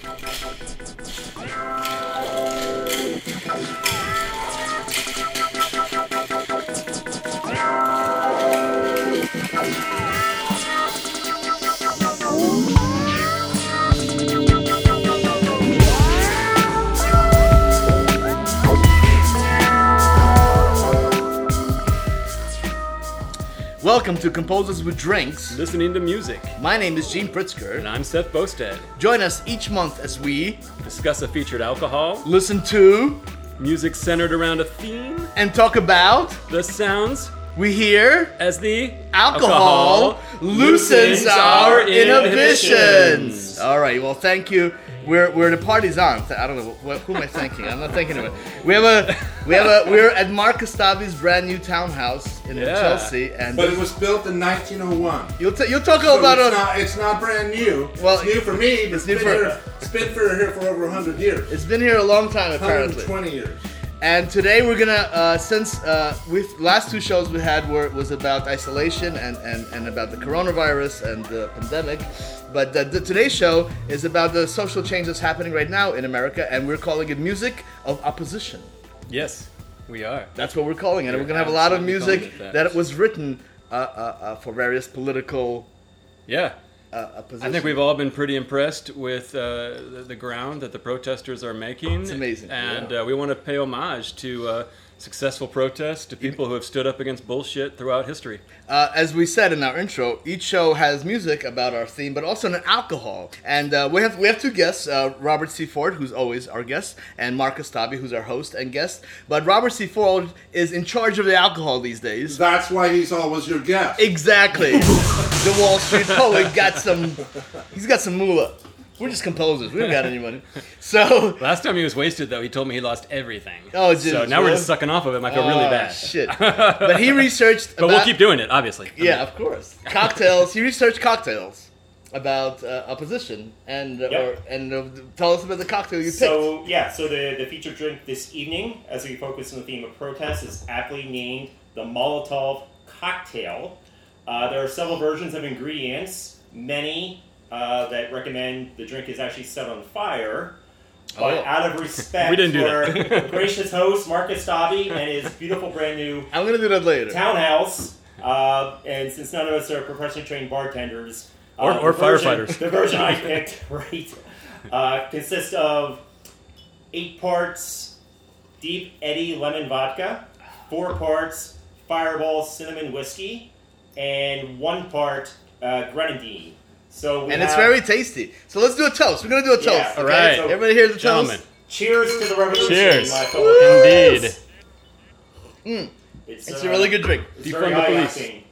Thank you. Welcome to Composers with Drinks. Listening to music. My name is Gene Pritsker. And I'm Seth Boustead. Join us each month as we Discuss a featured alcohol, listen to music centered around a theme, and talk about the sounds we hear as the alcohol loosens our inhibitions. All right. Well, thank you. We're, we're the party's on. I don't know what, who am I thanking. I'm not thanking anyone. We have a we have a we're at Mark Kostabi's brand new townhouse in Yeah. Chelsea, and But it was built in 1901. you'll t- you'll talk So about it's a, not, it's not brand new. Well, it's new for me, but it's it's new been, for- here, it's been for here for over 100 years. It's been here a long time apparently. 120 years. And today we're gonna, uh, since uh, we last two shows we had were was about isolation and, and, and about the coronavirus and the pandemic, but the, the, today's show is about the social change that's happening right now in America, and we're calling it music of opposition. Yes, we are. That's what we're calling it. We're we're gonna have a lot of music that. that. was written uh, uh, uh, for various political Yeah. uh. I think we've all been pretty impressed with uh, the, the ground that the protesters are making. It's amazing, And yeah. uh, we want to pay homage to uh, successful protests, to people who have stood up against bullshit throughout history. Uh, as we said in our intro, each show has music about our theme, but also an alcohol. And uh, we have we have two guests: uh, Robert C. Ford, who's always our guest, and Mark Kostabi, who's our host and guest. But Robert C. Ford is in charge of the alcohol these days. That's why he's always your guest. Exactly. the Wall Street poet got some. He's got some moolah. We're just composers. We don't got any money. So. Last time he was wasted, though, he told me he lost everything. Oh, So geez, now we're just sucking off of him. I feel really Oh, bad. Shit. But he researched. But we'll keep doing it, obviously. I Yeah, mean, of course. Cocktails. he researched cocktails about uh, opposition, and uh, Yep. or, and uh, tell us about the cocktail you picked. So yeah, so the, the featured drink this evening, as we focus on the theme of protest, is aptly named the Molotov cocktail. Uh, there are several versions of ingredients. Many uh, that recommend the drink is actually set on fire. But Oh. out of respect We didn't do for that. gracious host Mark Kostabi and his beautiful brand new I'm gonna do that later. townhouse, uh, and since none of us are professionally trained bartenders, uh, Or- or the version- firefighters. the version I picked, right, uh, consists of eight parts Deep Eddy lemon vodka, four parts Fireball cinnamon whiskey, and one part uh, grenadine. So we and it's very tasty. So let's do a toast. We're gonna do a toast. Yeah, okay? All right. so Everybody hear the Gentlemen. toast? cheers to the revolution, Cheers. my fellow Indeed. It's, It's uh, a really good drink. It's Defund the police. octane.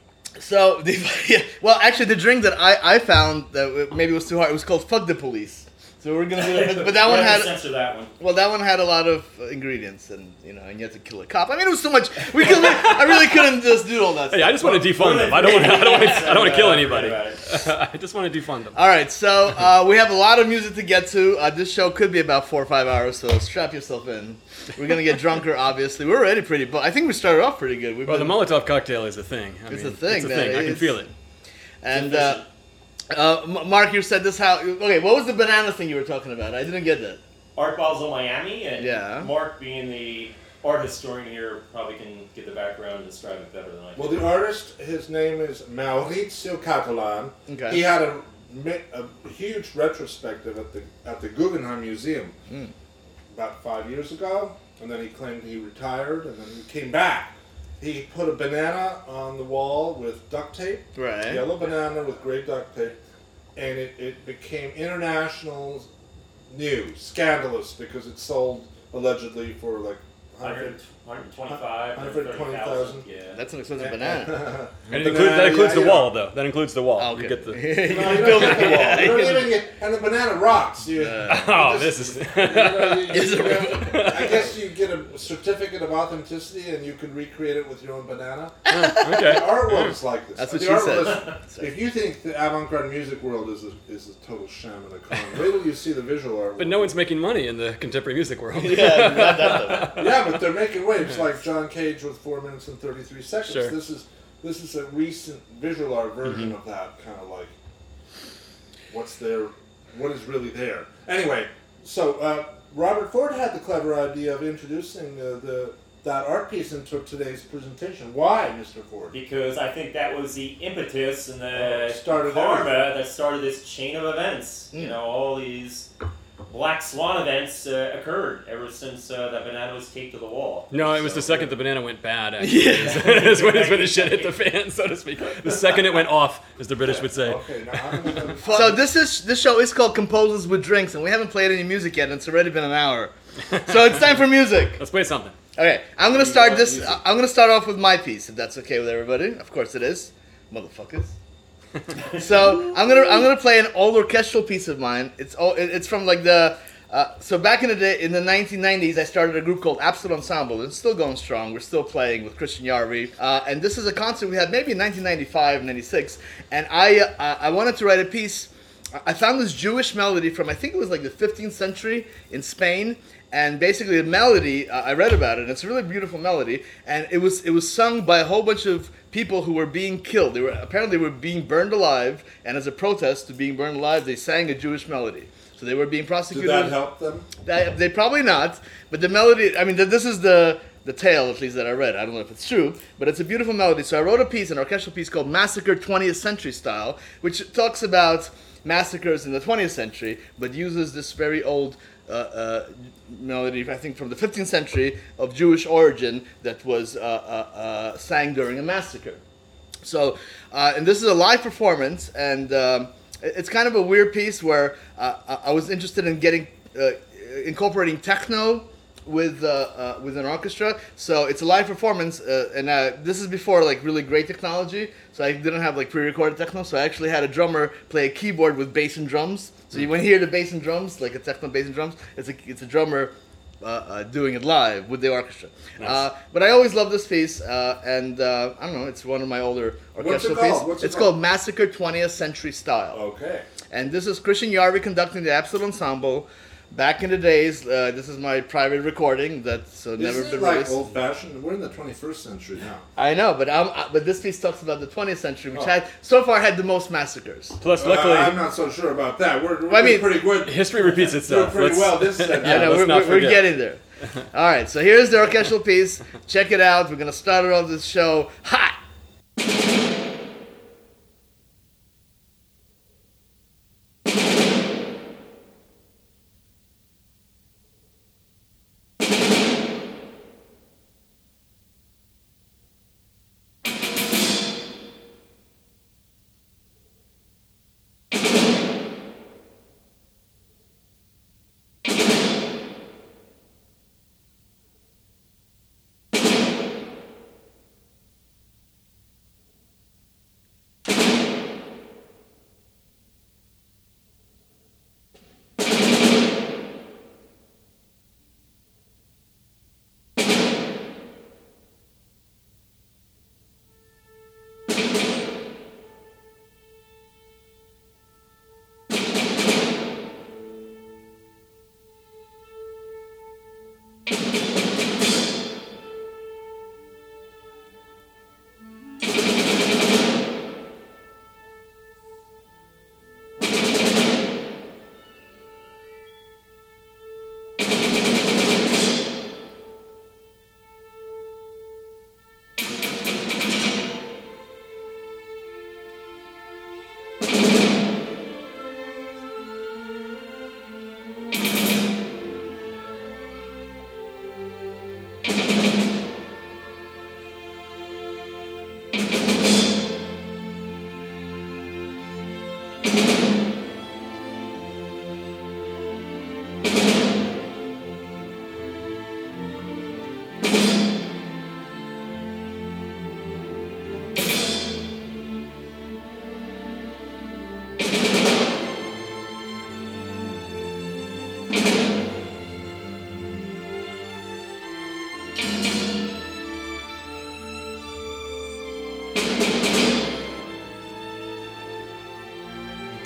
So, the, yeah, well, actually, the drink that I, I found that maybe was too hard. It was called "Fuck the Police." So we're gonna do it, but, but that one had censor that one. well, that one had a lot of uh, ingredients, and you know, and you had to kill a cop. I mean, it was so much. We could, I really couldn't just do all that. Hey, stuff. I just want to defund them. I don't want to. I don't want to. I don't want to kill anybody. I just want to defund them. All right, so uh, we have a lot of music to get to. Uh, this show could be about four or five hours, so strap yourself in. We're gonna get drunker, obviously. We're already pretty, but I think we started off pretty good. We've Well, the Molotov cocktail is a thing. I It's mean, a thing, It's a that thing. I can is- feel it. and uh, Mark, you said this how? Okay, what was the banana thing you were talking about? I didn't get that. Art Basel Miami, and Yeah. Mark being the art historian here probably can get the background and describe it better than I can. Well, the artist, his name is Maurizio Cattelan. Okay. He had a, a huge retrospective at the at the Guggenheim Museum Hmm. about five years ago, and then he claimed he retired, and then he came back. He put a banana on the wall with duct tape, Right. yellow banana with gray duct tape, and it, it became international news, scandalous, because it sold allegedly for like 100, 125, 120,000. Yeah. That's an expensive banana. And it Banana, include, that includes yeah, the yeah. wall, though. That includes the wall. Oh, okay. You get the. You No, you build get the wall. You you don't even get, and the banana rots. You, Oh, you this just- is. you know, you- Is you it- get- I guess you get a certificate of authenticity, and you can recreate it with your own banana. Oh, okay. The art world is like this. That's what the she said. is- if you think the avant-garde music world is a, is a total sham and a con, wait till you see the visual art. But no one's making money in the contemporary music world. yeah, not that though. yeah, but they're making waves like John Cage with four minutes and thirty-three seconds. Sure. This is this is a recent visual art version Mm-hmm. of that kind of like what's there, what is really there. Anyway, so uh, Robert Ford had the clever idea of introducing uh, the that art piece into today's presentation. Why, Mr. Ford? because I think that was the impetus and Oh, the it started karma everything. that started this chain of events. You Mm. know, all these black swan events uh, occurred ever since uh, that banana was taped to the wall. No, it was the second the banana went bad. Actually, Yeah. is when, is when the shit hit the fan, so to speak. The second it went off, as the British would say. Okay, now So this is this show is called Composers with Drinks, and we haven't played any music yet. and It's already been an hour, so it's time for music. Let's play something. Okay, I'm gonna start this. I'm gonna start off with my piece, if that's okay with everybody. Of course it is, motherfuckers. so I'm gonna I'm gonna play an old orchestral piece of mine. It's all it's from like the. Uh, so back in the day, in the 1990s, I started a group called Absolute Ensemble. It's still going strong. We're still playing with Kristjan Järvi, uh, and this is a concert we had maybe in 1995, 96. And I uh, I wanted to write a piece. I found this Jewish melody from I think it was like the 15th century in Spain, and basically the melody uh, I read about it. And it's a really beautiful melody, and it was it was sung by a whole bunch of people who were being killed. They were apparently they were being burned alive, and as a protest to being burned alive, they sang a Jewish melody. So they were being prosecuted. Did that help them? They, they probably not, but the melody. I mean, this is the the tale at least that I read. I don't know if it's true, but it's a beautiful melody. So I wrote a piece, an orchestral piece called "Massacre 20th Century Style," which talks about massacres in the 20th century, but uses this very old. Uh, uh, melody, I think from the 15th century of Jewish origin that was uh, uh, uh, sang during a massacre. So, uh, and this is a live performance, and um, it's kind of a weird piece where I- was interested in getting incorporating techno with uh, uh, with an orchestra. So it's a live performance, uh, and uh, this is before like really great technology. So I didn't have like pre-recorded techno. So I actually had a drummer play a keyboard with bass and drums. So you when you hear the bass and drums, like a techno bass and drums, it's a it's a drummer uh, uh, doing it live with the orchestra. Uh, but I always love this piece, uh, and uh, I don't know, it's one of my older What's it orchestral pieces. It it's called? called Massacre 20th Century Style. Okay. And this is Kristjan Järvi conducting the Absolute Ensemble. Back in the days, uh, this is my private recording that's uh, never Isn't been it like released. old fashioned? We're in the 21st century now. I know, but um, uh, but this piece talks about the 20th century, which Oh. had so far had the most massacres. Plus, Uh, luckily, I'm not so sure about that. We're, we're I doing meknow, pretty good. history repeats itself. Doing itself. pretty Let's- well this century. I Yeah, know, let's we're, not we're, we're getting there. All right, so here's the orchestral piece. Check it out. We're gonna start it off this show hot.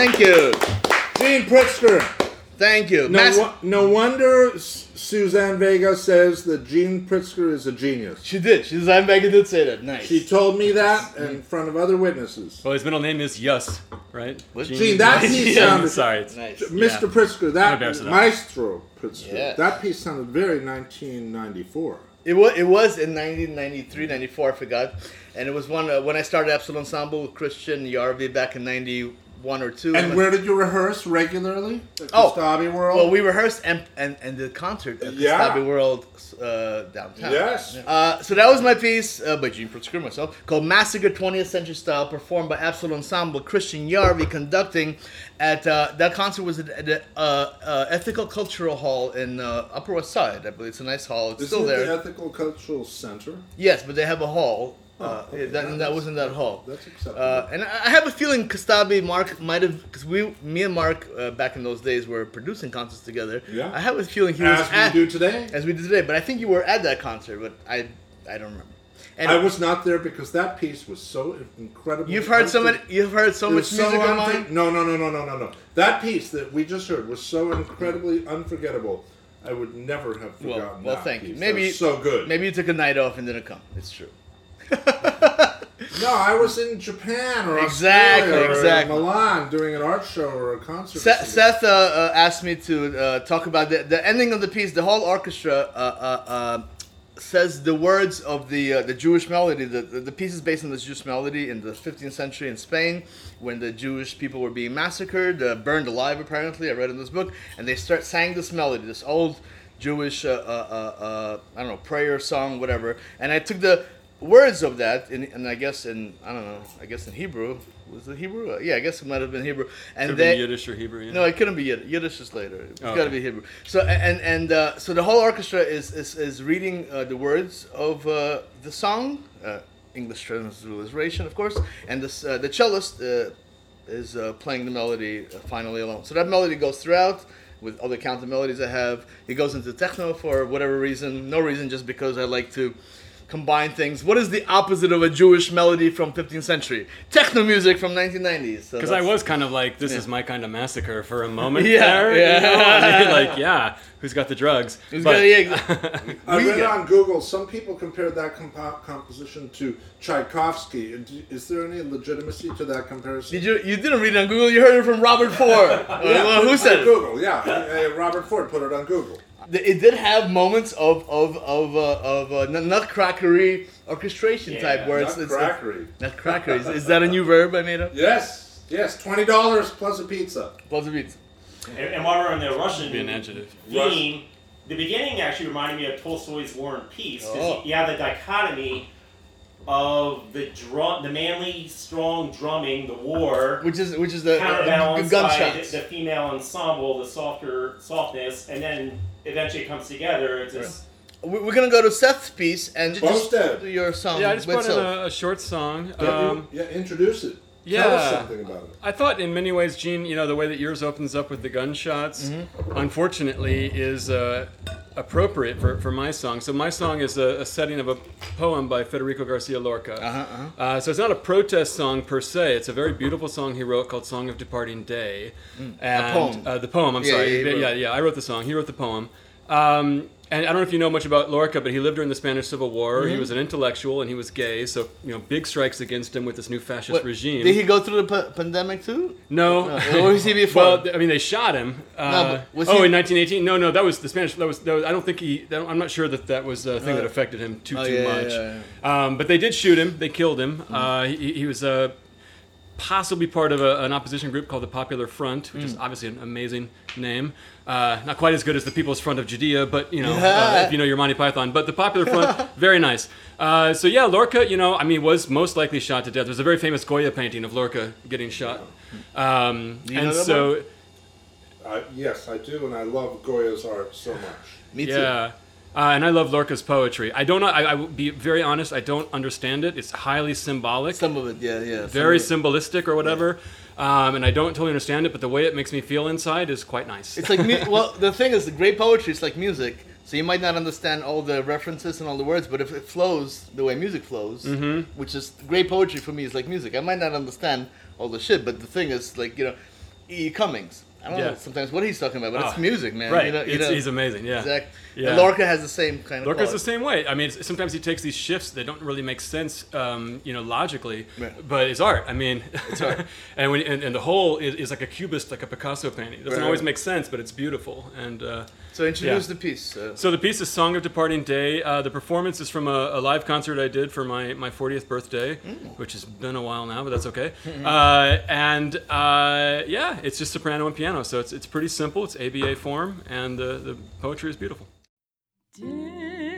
Thank you. Gene Pritsker. Thank you. No, Mas- wo- no wonder S- Suzanne Vega says that Gene Pritsker is a genius. she did. She Design Vega did say that. Nice. She told me that in front of other witnesses. Well, his middle name is Yus, right? What? Gene, that piece sounded. Sorry. It's, nice. Mr. Yeah. Pritsker, that embarrassed of. Maestro Pritsker, Yes. that piece sounded very 1994. It was it was in 1993, 94, I forgot, and it was one uh, when I started Absolute Ensemble with Kristjan Järvi back in '91 or two. And where did you rehearse regularly? At Oh, World? Well, we rehearsed and and, and the concert at the Yeah. Stabby World uh, downtown. Yes. Uh, so that was my piece uh, by Gene Pritsker myself called Massacre 20th Century Style, performed by Absolute Ensemble. Kristjan Järvi conducting at uh, that concert was at the uh, uh, Ethical Cultural Hall in uh, Upper West Side. I believe it's a nice hall. It's Isn't still it there. the Ethical Cultural Center? Yes, but they have a hall. Uh, okay. that, that was in that hall. That's acceptable. Uh, and I I have a feeling Kostabi, Mark might have, because we, me and Mark, uh, back in those days, were producing concerts together. Yeah. I have a feeling he was As we do today. as we did today. But I think you were at that concert, but I, I don't remember. And I was not there because that piece was so incredible. You've heard so many. You've heard so much so music unfor- mine. No, no, no, no, no, no, no. That piece that we just heard was so incredibly unforgettable. I would never have Well, forgotten well, that thank piece. you. That Maybe was so good. Maybe you took a night off and didn't come. It's true. No, I was in Japan or Exactly, Australia or exactly. Milan doing an art show or a concert. Seth. Seth uh, uh, asked me to uh, talk about the, the ending of the piece. The whole orchestra uh, uh, uh, says the words of the uh, the Jewish melody. The, the, the piece is based on this Jewish melody in the 15th century in Spain, when the Jewish people were being massacred, uh, burned alive. Apparently, I read in this book, and they start sang this melody, this old Jewish uh, uh, uh, uh, I don't know prayer song, whatever. And I took the words of that, in, and I guess in I don't know, I guess in Hebrew. Was it Hebrew? Uh, yeah, I guess it might have been Hebrew. And Could they, be Yiddish or Hebrew. Yeah. no, it couldn't be Yiddish. Yiddish is later. It's Oh, got to okay. be Hebrew. So and and uh, so the whole orchestra is is, is reading uh, the words of uh, the song, uh, English transliteration, of course, and this uh, the cellist uh, is uh, playing the melody uh, finally alone. So that melody goes throughout with other counter melodies I have. It goes into techno for whatever reason, no reason, just because I like to combine things. What is the opposite of a Jewish melody from 15th century? Techno music from 1990s. So Because I was kind of like, this Yeah. is my kind of massacre for a moment. Yeah, there, yeah. You know? I mean, like, yeah, who's got the drugs? Who's But- got- yeah, exa- I we read got- on Google some people compared that compo- composition to Tchaikovsky. Is there any legitimacy to that comparison? Did you? You didn't read it on Google. You heard it from Robert Ford. Uh, well, who on said it? Google, yeah. Robert Ford put it on Google. It did have moments of of of uh, of uh, nutcrackery orchestration Yeah, type where it's, Not it's crackery. nutcrackery. Is, is that a new verb I made up? Yes, yes, twenty dollars plus a pizza. Plus a pizza. And, and while we're on the Russian Be an adjective. theme, the beginning actually reminded me of Tolstoy's War and Peace because Oh. you have the dichotomy of the drum, the manly, strong drumming, the war, Which is which is the counterbalanced by the, gunshots. the female ensemble, the softer softness, and then eventually comes together. It's just We- We're gonna go to Seth's piece and ju- just Busted. do your song. Yeah, I just with brought in Seth. a, a short song. Um, yeah, introduce it. Yeah. Tell us something about it. I thought in many ways, Gene, you know, the way that yours opens up with the gunshots, Mm-hmm. unfortunately, is uh, appropriate for, for my song. So my song is a, a setting of a poem by Federico Garcia Lorca. Uh-huh, uh-huh. Uh, so it's not a protest song per se. It's a very beautiful song he wrote called "Song of Departing Day." And, Mm. poem. Uh, the poem. I'm Yeah, sorry. yeah, he yeah, yeah, I wrote the song. He wrote the poem. Um, and I don't know if you know much about Lorca, but he lived during the Spanish Civil War. Mm-hmm. He was an intellectual and he was gay. So you know, big strikes against him with this new fascist What, regime. Did he go through the pa- pandemic too? No. No, what was he before? well, I mean, they shot him. Uh, was oh, he- in 1918? No, no, that was the Spanish. That was. That was I don't think he. I'm not sure that that was a thing that affected him too Oh, too yeah, much. yeah, Um, but they did shoot him. They killed him. Uh, he, he was uh, possibly part of a, an opposition group called the Popular Front, which is obviously an amazing name. Uh, not quite as good as the People's Front of Judea, but you know, uh, if you know your Monty Python. But the Popular Front, very nice. Uh, so yeah, Lorca, you know, I mean, was most likely shot to death. There's a very famous Goya painting of Lorca getting shot. Um, and so, Uh, yes, I do, and I love Goya's art so much. Me too. yeah. Uh, and I love Lorca's poetry. I don't know. I, I will be very honest. I don't understand it. It's highly symbolic. Some of it, yeah, yeah. very symbolistic or whatever. Um, and I don't totally understand it, but the way it makes me feel inside is quite nice. It's like mu- well, the thing is, the great poetry is like music. So you might not understand all the references and all the words, but if it flows the way music flows, Mm-hmm. which is great poetry for me is like music. I might not understand all the shit, but the thing is, like you know, E. Cummings. I don't know sometimes what he's talking about, but Ah, it's music, man. right. You know, you know, he's amazing. Yeah. Exactly. Yeah. And Lorca has the same kind of. Lorca's the same way. I mean, sometimes he takes these shifts that don't really make sense, um, you know, logically, Right. but it's art. I mean, It's art. and, when, and and the whole is, is like a cubist, like a Picasso painting. It doesn't Right. always make sense, but it's beautiful. And uh, So introduce Yeah. the piece. Uh, so the piece is "Song of Departing Day." Uh, the performance is from a, a live concert I did for my, my 40th birthday, Mm. which has been a while now, but that's okay. uh, and uh, yeah, it's just soprano and piano, so it's it's pretty simple. It's ABA form, and the the poetry is beautiful. Day,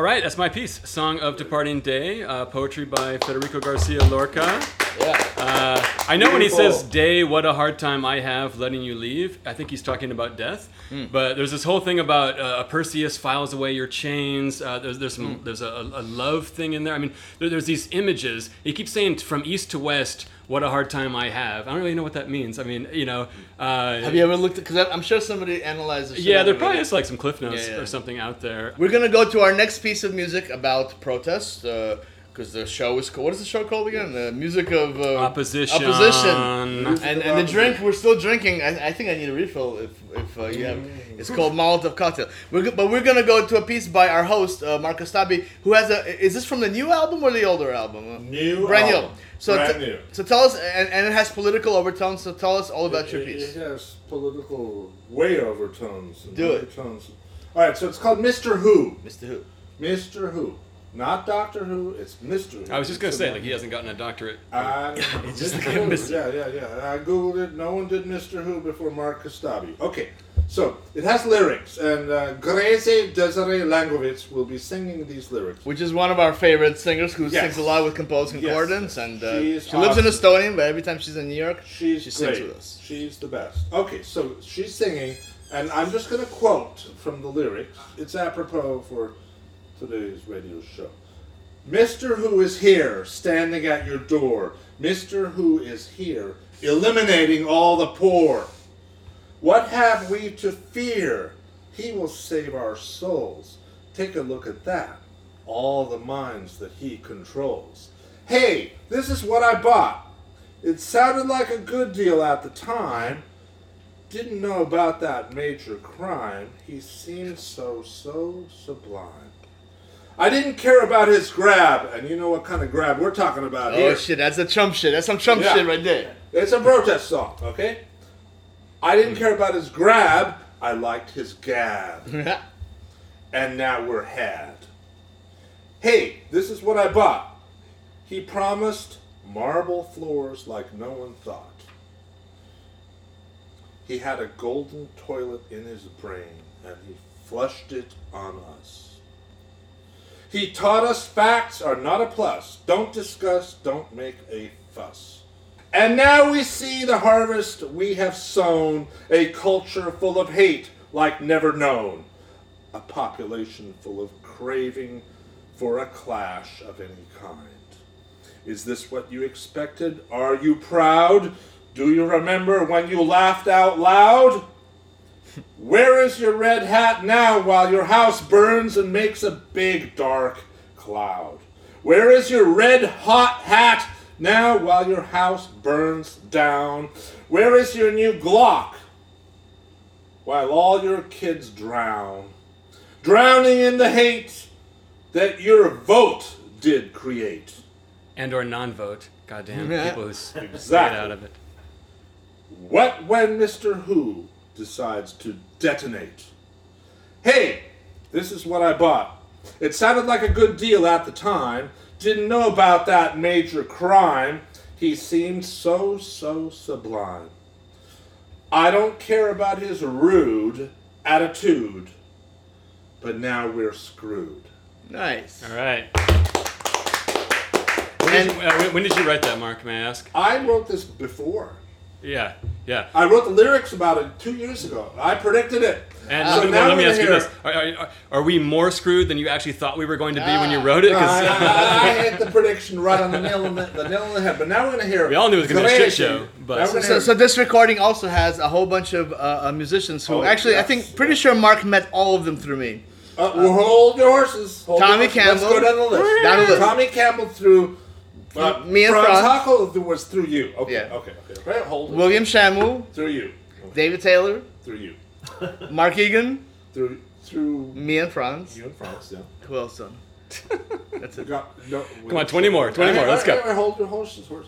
All right, that's my piece. Song of Departing Day, uh, poetry by Federico Garcia Lorca. Yeah. Uh, I know when he says "day," what a hard time I have letting you leave. I think he's talking about death. Hmm. But there's this whole thing about uh, Perseus files away your chains. Uh, there's there's some Hmm. there's a, a love thing in there. I mean, there, there's these images. He keeps saying from east to west, "What a hard time I have." I don't really know what that means. I mean, you know. Uh, Have you ever looked? Because I'm sure somebody analyzed. the yeah, there probably is like some cliff notes Yeah, yeah. or something out there. We're gonna go to our next piece of music about protest. Because the show is called. What is the show called again? The music of uh, Opposition. Opposition. Music And, and the drink we're still drinking. I, I think I need a refill if if uh, you have. It's called Molotov cocktail. We're, but we're gonna go to a piece by our host uh, Mark Kostabi, who has a. Is this from the new album or the older album? Uh, New Brand new. Album. So Brand t- new. so tell us, and, and it has political overtones. So tell us all about your It- piece. It has political way overtones. And Do it. undertones. All right, so it's called Mr. Who. Mr. Who. Mr. Who. Not Doctor Who, it's Mr. Who. I was just gonna It's say, a- like, he hasn't gotten a doctorate. Uh, just Mr. Who. Mr. Yeah, yeah, yeah. I googled it. No one did Mr. Who before Mark Kostabi. Okay, so it has lyrics, and uh, Grace Desiree Langovitz will be singing these lyrics. Which is one of our favorite singers who Yes. sings a lot with composed Yes. concordance, and uh, She she lives in awesome. Estonia, but every time she's in New York, She's she sings great. with us. She's the best. Okay, so she's singing, and I'm just going to quote from the lyrics. It's apropos for today's radio show. Mr. Who is here, standing at your door. Mr. Who is here, eliminating all the poor. What have we to fear? He will save our souls. Take a look at that. All the minds that he controls. Hey, this is what I bought. It sounded like a good deal at the time. Didn't know about that major crime. He seemed so, so sublime. I didn't care about his grab, and you know what kind of grab we're talking about Oh here. shit, that's a Trump shit. That's some Trump Yeah. shit right there. It's a protest song, okay? I didn't care about his grab. I liked his gab. and now we're had. Hey, this is what I bought. He promised marble floors like no one thought. He had a golden toilet in his brain, and he flushed it on us. He taught us facts are not a plus. Don't discuss, don't make a fuss. And now we see the harvest we have sown, a culture full of hate like never known, a population full of craving for a clash of any kind. Is this what you expected? Are you proud? Do you remember when you laughed out loud? Where is your red hat now while your house burns and makes a big dark cloud? Where is your red hot hat now while your house burns down? Where is your new Glock while all your kids drown? Drowning in the hate that your vote did create. and or non-vote. Goddamn Yeah. people who s- stayed Exactly. out of it. What when Mr. Who decides to detonate? Hey, this is what I bought. It sounded like a good deal at the time. Didn't know about that major crime. He seemed so, so sublime. I don't care about his rude attitude, but now we're screwed. Nice. All right. When did, you, uh, when- when did you write that, Mark? May I ask? I wrote this before. Yeah, yeah. I wrote the lyrics about it two years ago. I predicted it. And So let, me- now let me we're ask you this: are, are, are we more screwed than you actually thought we were going to be when you wrote it? No, 'Cause- I, I, I hit the prediction right on the nail on the, the nail on the head. But now we're gonna hear. We all knew it was gonna be a shit show, but- Now we're So, gonna so, hear- so this recording also has a whole bunch of uh, uh, musicians who Oh, actually I think pretty sure Mark met all of them through me. uh, well, hold your horses. Hold Tommy your horses. Let's Campbell. go down the list. Down the list. Tommy Campbell through. Uh, Me and Franz Franz. Hackl was through you. Okay. Yeah. Okay. Okay. Right, hold it. William Schimmel, through you. David Taylor, Through you. Mark Egan, Through through me and Franz. you and Franz. Yeah. Who else? Son? That's it. got, no, Come on, 20 more, 20 more, let's go. Wait, wait, hold your horses. horse.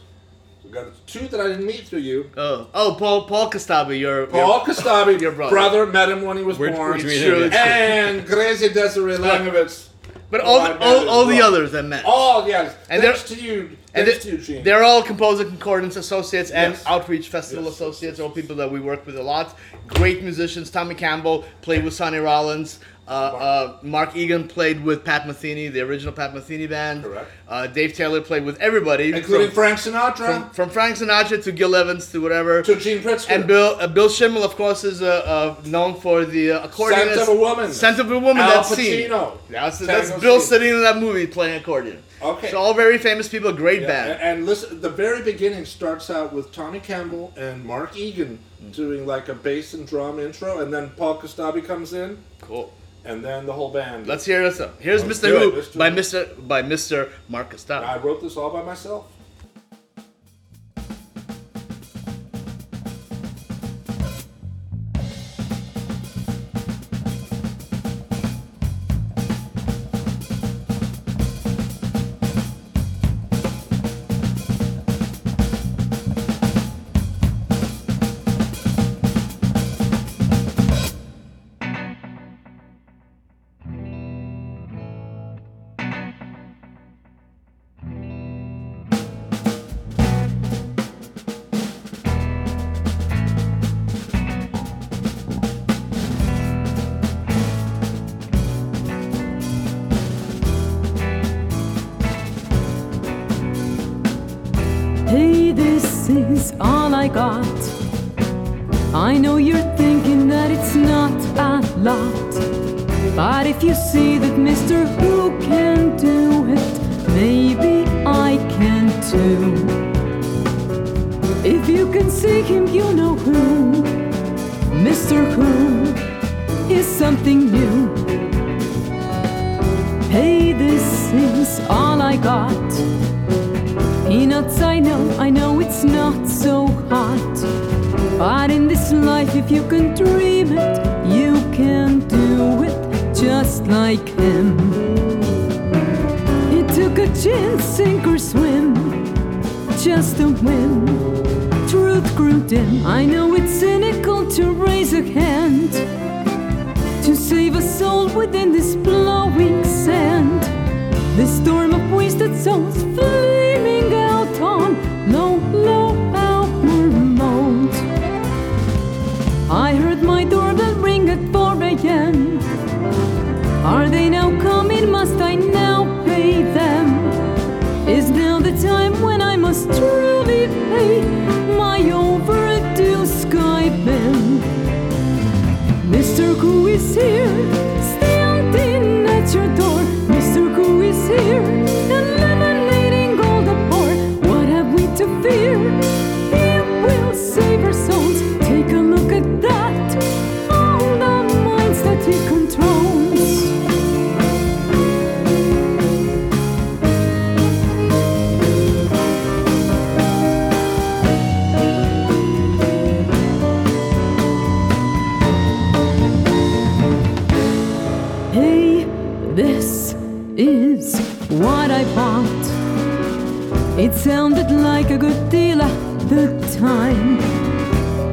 We got two that I didn't meet through you. Oh, oh, Paul Paul Kostabi, your Paul Kostabi, your brother. met him when he was Where'd- born. where'd True, and Gracie Desiree Langovitz. But Oh, all the, oh, all, all the others I met. Oh yes, And thanks they're- to you, and they're, they're all Composer Concordance Associates and Yes. Outreach Festival Yes. Associates, all people that we work with a lot. Great musicians. Tommy Campbell played with Sonny Rollins. Uh, uh, Mark Egan played with Pat Metheny, the original Pat Metheny band. Correct. Uh, Dave Taylor played with everybody, Including from, Frank Sinatra from, from Frank Sinatra to Gil Evans to whatever. to Gene Pritsker. and Bill uh, Bill Schimmel, of course, is uh, uh, known for the uh, accordionist. Scent of a Woman. Scent of a Woman. Al that scene. Pacino. That's, that's Bill scene. sitting in that movie playing accordion. Okay. So all very famous people, great Yeah, band. and, listen, the very beginning starts out with Tommy Campbell and Mark Egan mm. doing like a bass and drum intro, and then Paul Kostabi comes in, Cool. and then the whole band. Let's hear this. Up. Here's Let's Mr. Who let's by. Mr. by Mr. Mark Marcus I wrote this all by myself.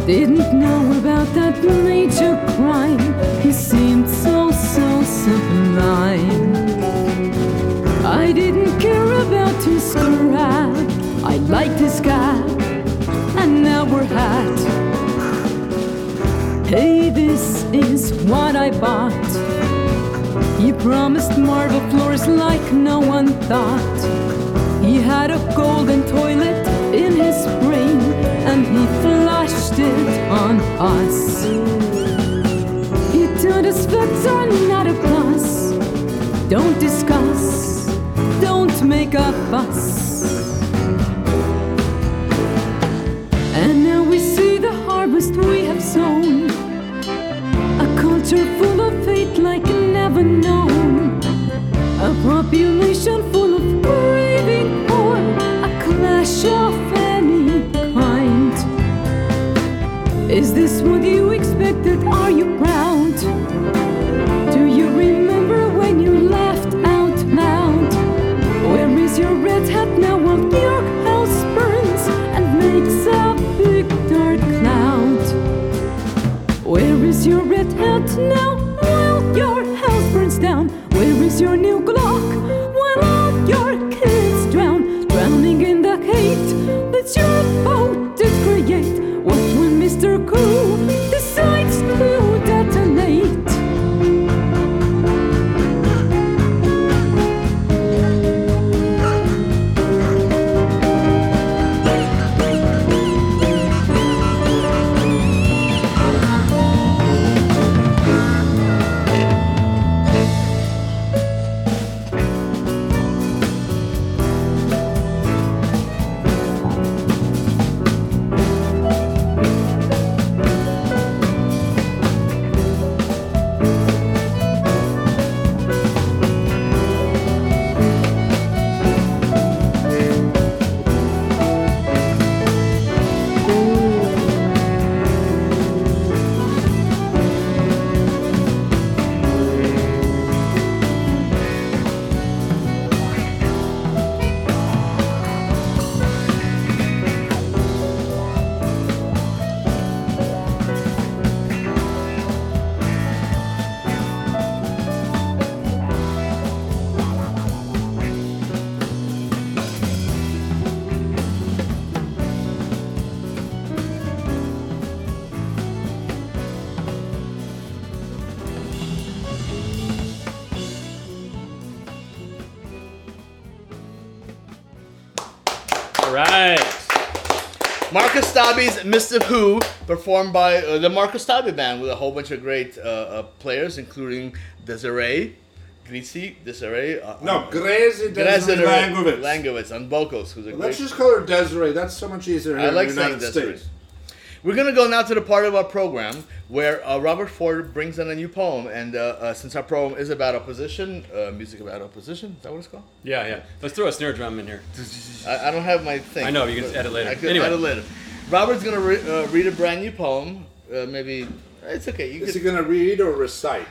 Didn't know about that major crime. He seemed so, so sublime. I didn't care about his scrap. I liked his cap, and now we're hat. Hey, this is what I bought. He promised marble floors like no one thought. He had a golden toilet in his brain and he flashed it on us. He told us facts are not a plus. Don't discuss, don't make a fuss. And now we see the harvest we have sown. A culture full of hate like never known. A population full Is this what you Mark Kostabi's Mr. Who, performed by uh, the Marcus Stabby Band with a whole bunch of great uh, uh, players, including Desiree, Grisi, Desiree. Uh, No, Grazi Desiree Desiree Langovitz. Langovitz on vocals, who's a great. Let's just call her Desiree. That's so much easier here I like in the saying United Desiree. States. We're gonna go now to the part of our program where uh, Robert Ford brings in a new poem, and uh, uh, since our program is about opposition, uh, music about opposition, is that what it's called? Yeah, yeah. Let's throw a snare drum in here. I, I don't have my thing. I know, you can but edit later. I could Anyway. edit later. Robert's gonna re- uh, read a brand new poem. Uh, maybe it's okay. You Is he can, going to read or recite?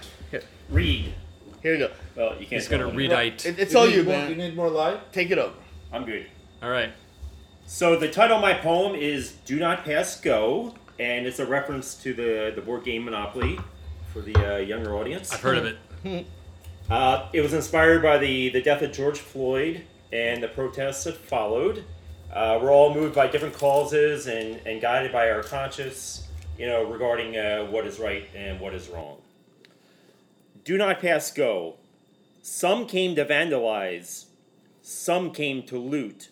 Read. here you go. Well, you can't. He's gonna tell me. readite. It, it's all need you, more, man. You need more light? Take it over. I'm good. All right. So the title of my poem is "Do Not Pass Go," and it's a reference to the the board game Monopoly for the uh, younger audience. I've heard of it. Uh, it was inspired by the, the death of George Floyd and the protests that followed. Uh, we're all moved by different causes and, and guided by our conscience, you know, regarding uh, what is right and what is wrong. Do not pass go. Some came to vandalize. Some came to loot.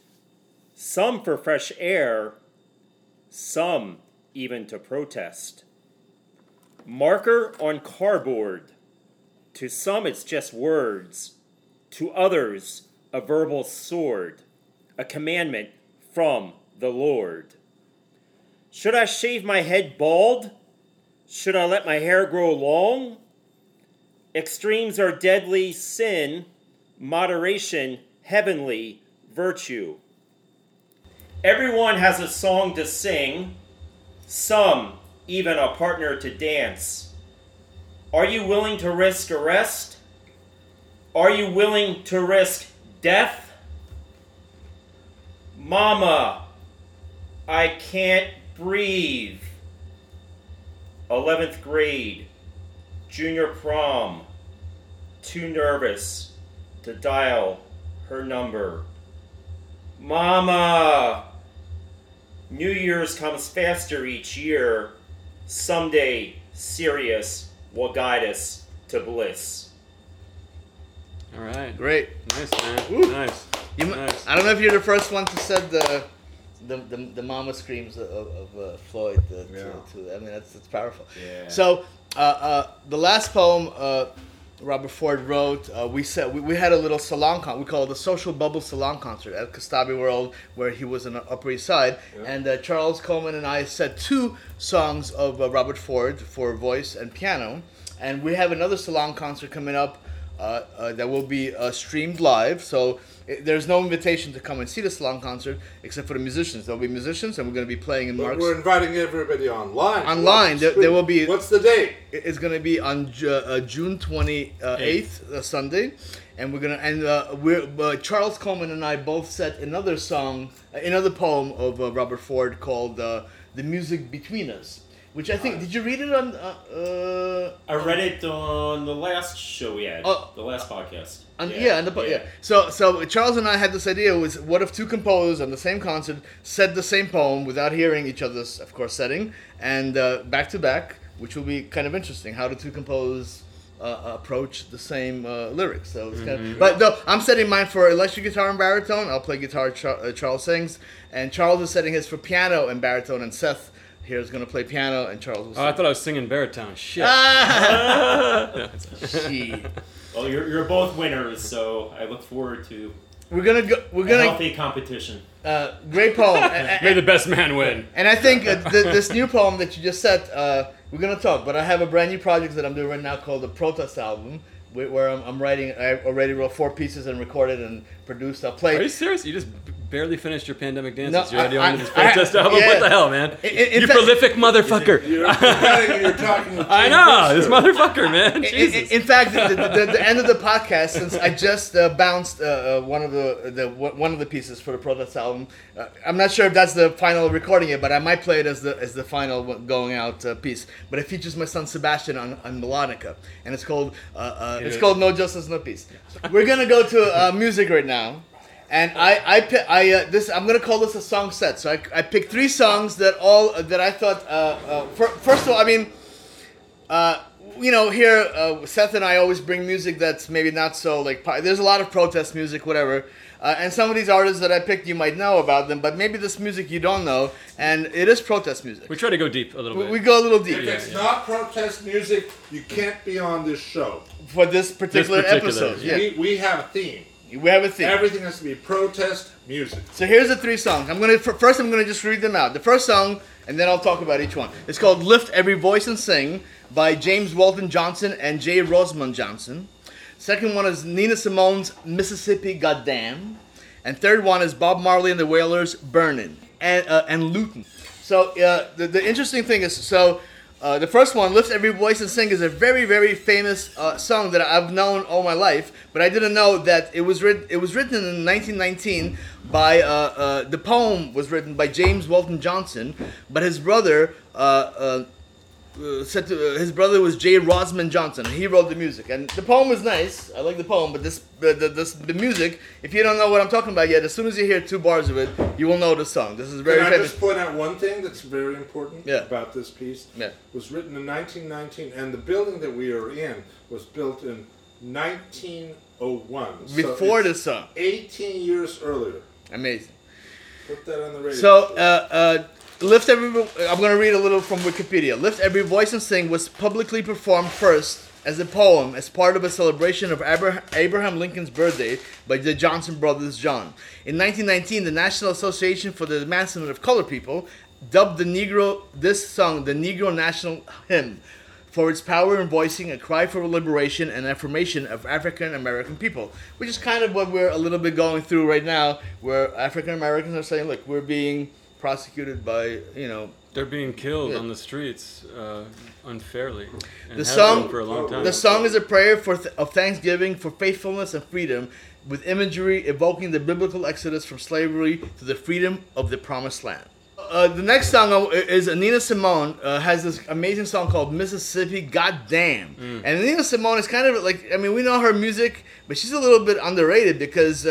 Some for fresh air. Some even to protest. Marker on cardboard. To some, it's just words. To others, a verbal sword, a commandment from the Lord. Should I shave my head bald? Should I let my hair grow long? Extremes are deadly sin, moderation, heavenly virtue. Everyone has a song to sing, some even a partner to dance. Are you willing to risk arrest? Are you willing to risk death? Mama, I can't breathe. 11th grade, junior prom, too nervous to dial her number. Mama, New Year's comes faster each year. Someday, Sirius will guide us to bliss. All right. Great. Nice, man. Woo. Nice. You, Nice. I don't know if you're the first one to said the the, the, the mama screams of, of uh, Floyd. to, Yeah. to, I mean, that's, that's powerful. Yeah. So, uh, uh, the last poem uh, Robert Ford wrote, uh, we said we, we had a little salon con. We call it the Social Bubble Salon Concert at Kostabi World, where he was on the Upper East Side. And uh, Charles Coleman and I said two songs of uh, Robert Ford for voice and piano. And we have another salon concert coming up uh, uh, that will be uh, streamed live. So i there's no invitation to come and see the salon concert except for the musicians. There'll be musicians, and we're going to be playing in But Mark's. we're inviting everybody online. Online, there- there will be- What's the date? It's going to be on Ju- uh, June twenty eighth, uh, Sunday, and we're gonna and uh, we're uh, Charles Coleman and I both set another song, uh, another poem of uh, Robert Ford called uh, "The Music Between Us," which I think did you read it on? Uh, uh, I read it on the last show we had, Oh. the last podcast. on, yeah, on the, po- yeah. So so Charles and I had this idea was what if two composers on the same concert said the same poem without hearing each other's, of course, setting, and uh, back to back, which will be kind of interesting. How do two composers uh, approach the same uh, lyrics. So it's kind of, but though I'm setting mine for electric guitar and baritone. I'll play guitar. Char- uh, Charles sings, and Charles is setting his for piano and baritone, and Seth here is going to play piano, and Charles will. Oh, I thought I was singing baritone. Shit. Ah! Gee. Well, you're, you're both winners, so I look forward to We're gonna go. We're a gonna healthy competition. uh, great poem. And- and- May the best man win. And I think uh, th- this new poem that you just said, uh, we're gonna talk. But I have a brand new project that I'm doing right now called the Protest album, wh- where I'm, I'm writing. I already wrote four pieces and recorded and produced. I'll play. Are you serious? You just barely finished your pandemic dances. No, You're already I- on this I- I- protest album. yeah. What the hell, man? In- in you fact- prolific motherfucker. You're, you're talking with I Jim know this Fisher. motherfucker, man. In, in, in fact, the, the, the, the end of the podcast, since I just uh, bounced uh, uh, one of the, the one of the pieces for the Protest album, uh, I'm not sure if that's the final recording yet, but I might play it as the as the final going out uh, piece. But it features my son Sebastian on, on melodica, and it's called uh, it's called No Justice No Peace. We're gonna go to uh, music right now. And I, I, pi- I, uh, this, I'm gonna call this a song set. So I, I picked three songs that all that I thought. Uh, uh, fir- first of all, I mean, uh, you know, here uh, Seth and I always bring music that's maybe not so like. po- There's a lot of protest music, whatever. Uh, and some of these artists that I picked, you might know about them, but maybe this music you don't know, and it is protest music. We try to go deep a little We, bit. we go a little deep If it's yeah. not protest music, you can't be on this show. for this particular, particular, episode. Yeah, We, we have a theme. we have a theme. Everything has to be protest music. So here's the three songs. I'm gonna first. I'm gonna just read them out. The first song, and then I'll talk about each one. It's called "Lift Every Voice and Sing" by James Weldon Johnson and Jay Rosamond Johnson. Second one is Nina Simone's "Mississippi Goddamn," and third one is Bob Marley and the Wailers' "Burnin'" and uh, and Lootin'. So uh, the the interesting thing is so. Uh, the first one, "Lift Every Voice and Sing," is a very, very famous uh, song that I've known all my life, but I didn't know that it was written. It was written in 1919 by uh, uh, the poem was written by James Weldon Johnson, but his brother uh, uh, uh, said to, uh, his brother was J. Rosamond Johnson. He wrote the music, and the poem was nice. I like the poem, but this the, the, this, the music. If you don't know what I'm talking about yet, as soon as you hear two bars of it, you will know the song. This is very Can I famous. just point out one thing that's very important Yeah. about this piece? Yeah. It was written in 1919, and the building that we are in was built in 1901. Before it's this song, 18 years earlier. amazing. Put that on the radio. So, uh, uh, Lift Every. I'm going to read a little from Wikipedia. Lift Every Voice and Sing was publicly performed first as a poem as part of a celebration of Abraham Lincoln's birthday by the Johnson brothers John. In 1919, the National Association for the Advancement of Colored People dubbed the Negro this song the Negro National Hymn for its power in voicing a cry for liberation and affirmation of African American people, which is kind of what we're a little bit going through right now, where African Americans are saying, "Look, we're being prosecuted by you know." They're being killed Yeah. on the streets uh, unfairly. And The song- for a long time. The song is a prayer for th- of thanksgiving for faithfulness and freedom, with imagery evoking the biblical exodus from slavery to the freedom of the promised land. Uh, the next song uh, is Nina Simone uh, has this amazing song called Mississippi Goddamn, Mm. and Nina Simone is kind of like I mean we know her music, but she's a little bit underrated because.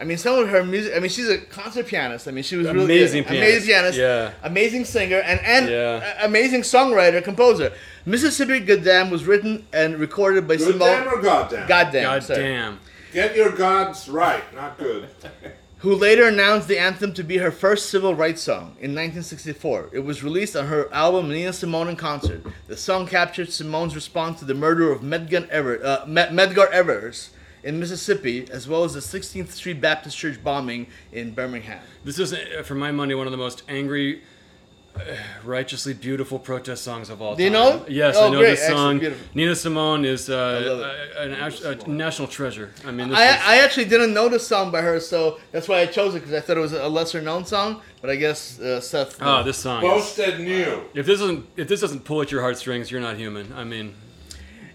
I mean, some of her music. I mean, she's a concert pianist. I mean, she was really Amazing good. amazing pianist. pianist, Yeah. amazing singer, and and Yeah. amazing songwriter, composer. Mississippi Goddamn was written and recorded by Good Simone. damn or goddamn? Goddamn, God Get your gods right, not good. Who later announced the anthem to be her first civil rights song in 1964. It was released on her album Nina Simone in Concert. The song captured Simone's response to the murder of Medgar, Ever, uh, Medgar Evers in Mississippi, as well as the 16th Street Baptist Church bombing in Birmingham. This is, uh, for my money, one of the most angry, uh, righteously beautiful protest songs of all Do you know? Yes, Oh, I know great. this Excellent. song. Beautiful. Nina Simone is uh, love a, an a national treasure. I mean, this I, is, I actually didn't know this song by her, so that's why I chose it because I thought it was a lesser known song. But I guess uh, Seth. oh, this song. Boasted new. if this doesn't if this doesn't pull at your heartstrings, you're not human. I mean,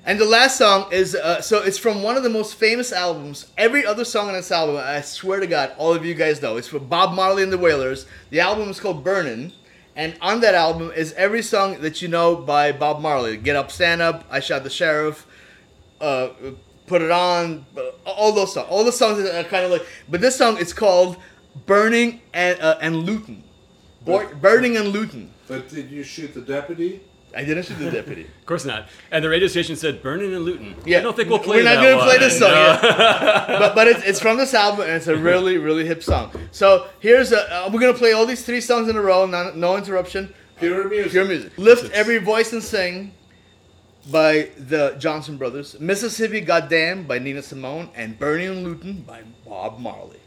And the last song is uh, so it's from one of the most famous albums. Every other song on this album, I swear to God, all of you guys know. It's from Bob Marley and the Wailers. The album is called Burnin', and on that album is every song that you know by Bob Marley. Get up, stand up. I shot the sheriff. Uh, put it on. uh, All those songs. All the songs that are kind of like. But this song is called Burning and uh, and Lootin'. Bur- Burning and Lootin'. But did you shoot the deputy? I didn't shoot the deputy. of course not. And the radio station said Burning and Lootin'. Yeah, I don't think we'll play We're not gonna play this song, No. yeah. but but it's, it's from this album and it's a really really hip song. So here's a uh, we're gonna play all these three songs in a row, no, no interruption, Pure music. pure music. Lift every voice and sing by the Johnson Brothers, Mississippi Goddamn by Nina Simone, and Burning and Lootin' by Bob Marley.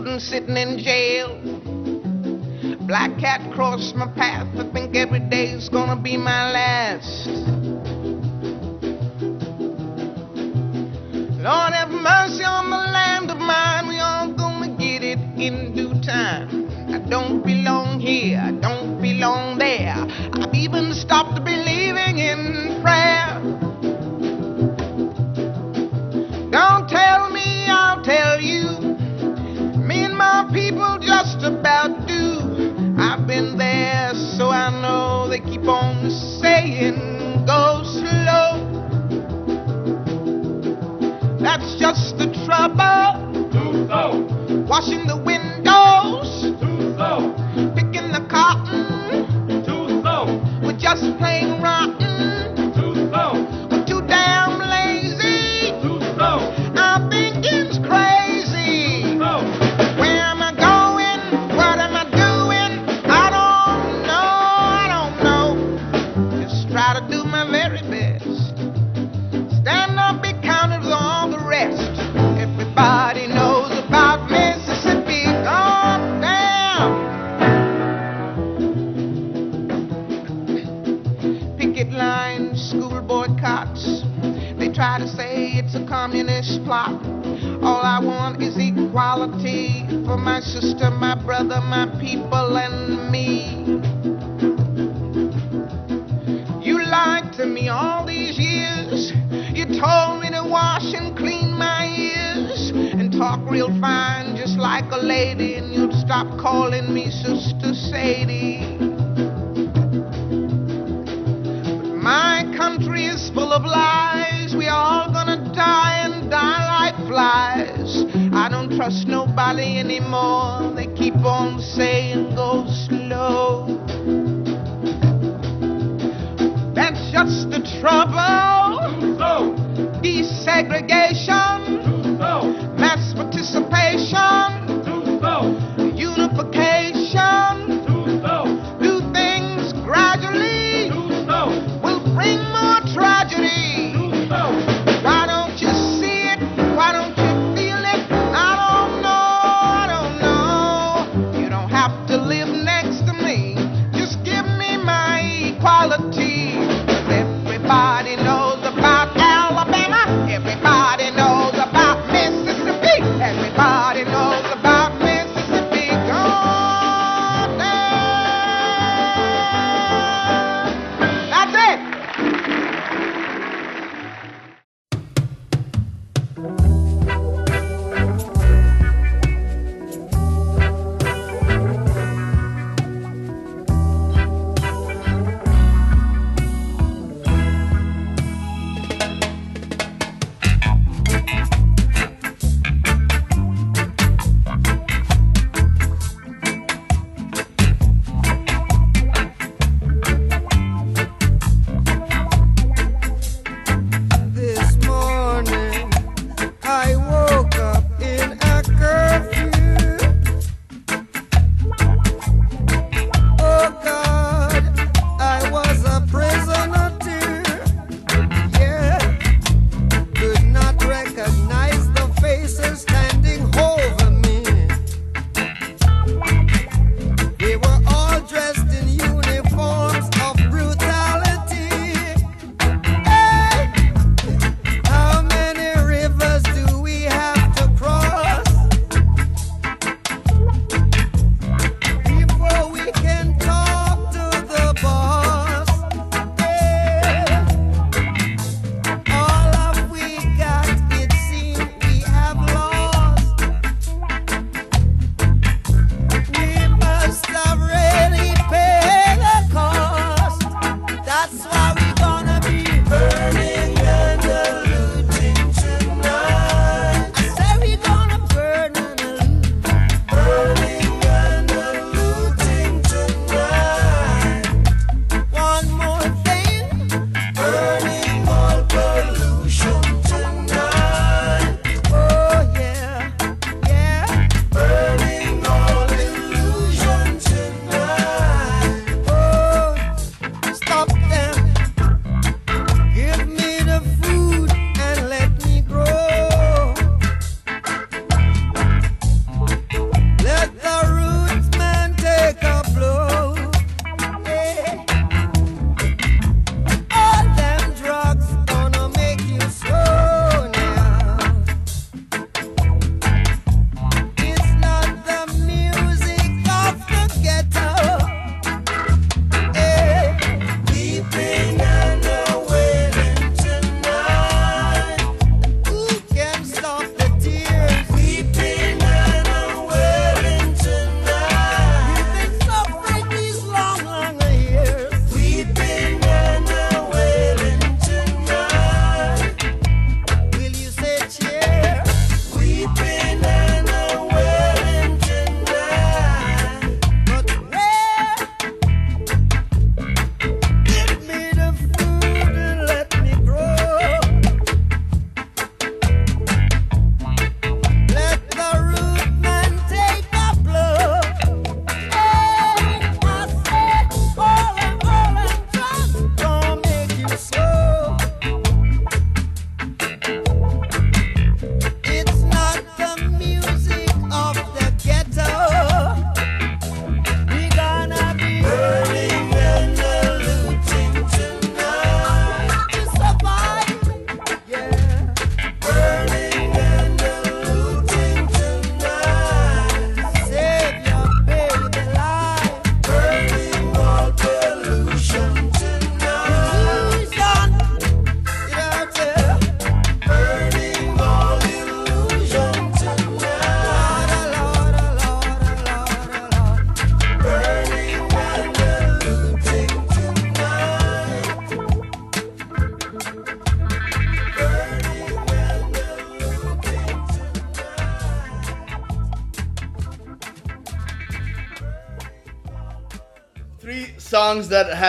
children sitting in jail. Black cat crossed my path. I think every day's gonna be my last. Lord have mercy on the land of mine. We all gonna get it in due time. I don't belong here. I don't belong In the wind.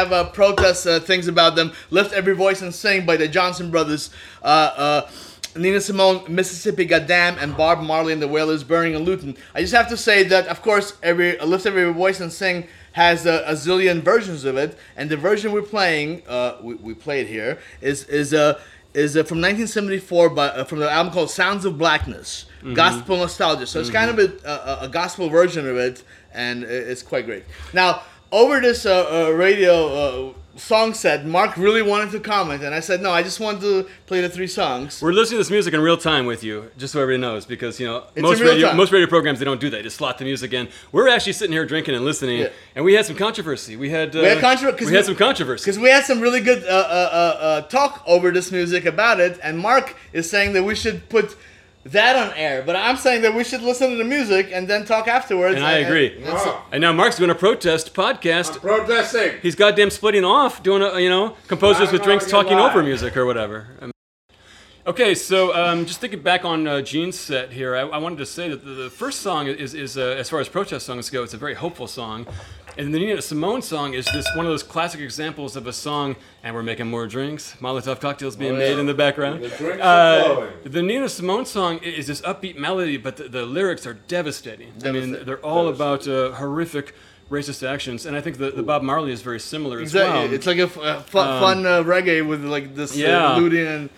Have uh, protest uh, things about them. "Lift Every Voice and Sing" by the Johnson Brothers. Uh, uh, Nina Simone, Mississippi Goddamn, and Bob Marley and the Wailers, Burning and Lootin'. I just have to say that, of course, every uh, Lift Every Voice and Sing has a, a zillion versions of it, and the version we're playing, uh, we, we played here, is is uh, is uh, from 1974, by uh, from the album called Sounds of Blackness, Gospel Nostalgia. So it's kind of a, a, a gospel version of it, and it's quite great. Now, over this uh, uh, radio uh, song set, Mark really wanted to comment, and I said, no, I just wanted to play the three songs. We're listening to this music in real time with you, just so everybody knows, because you know It's most in real radio time. most radio programs they don't do that. They just slot the music in. We're actually sitting here drinking and listening, Yeah. and we had some controversy. We had uh, We had contro- 'cause we had we- some controversy. Because we had some really good uh, uh, uh, uh, talk over this music about it, and Mark is saying that we should put that on air, but I'm saying that we should listen to the music and then talk afterwards. And I agree. and so- And now Mark's doing a protest podcast. I'm protesting. He's goddamn splitting off, doing a you know composers Why with not drinks talking live? over music or whatever. Um, Okay, so um, just thinking back on uh, Gene's set here, I, I wanted to say that the, the first song is, is uh, as far as protest songs go, it's a very hopeful song. And the Nina Simone song is this one of those classic examples of a song, and we're making more drinks, Molotov cocktails being Oh, made in the background. The drinks are Uh, flowing. the Nina Simone song is this upbeat melody, but the, the lyrics are devastating. I mean, they're all about uh, horrific racist actions, and I think the, the Bob Marley is very similar as Exactly. well. It's like a, f- a fu- fun uh, reggae with like this Yeah. uh, looting, and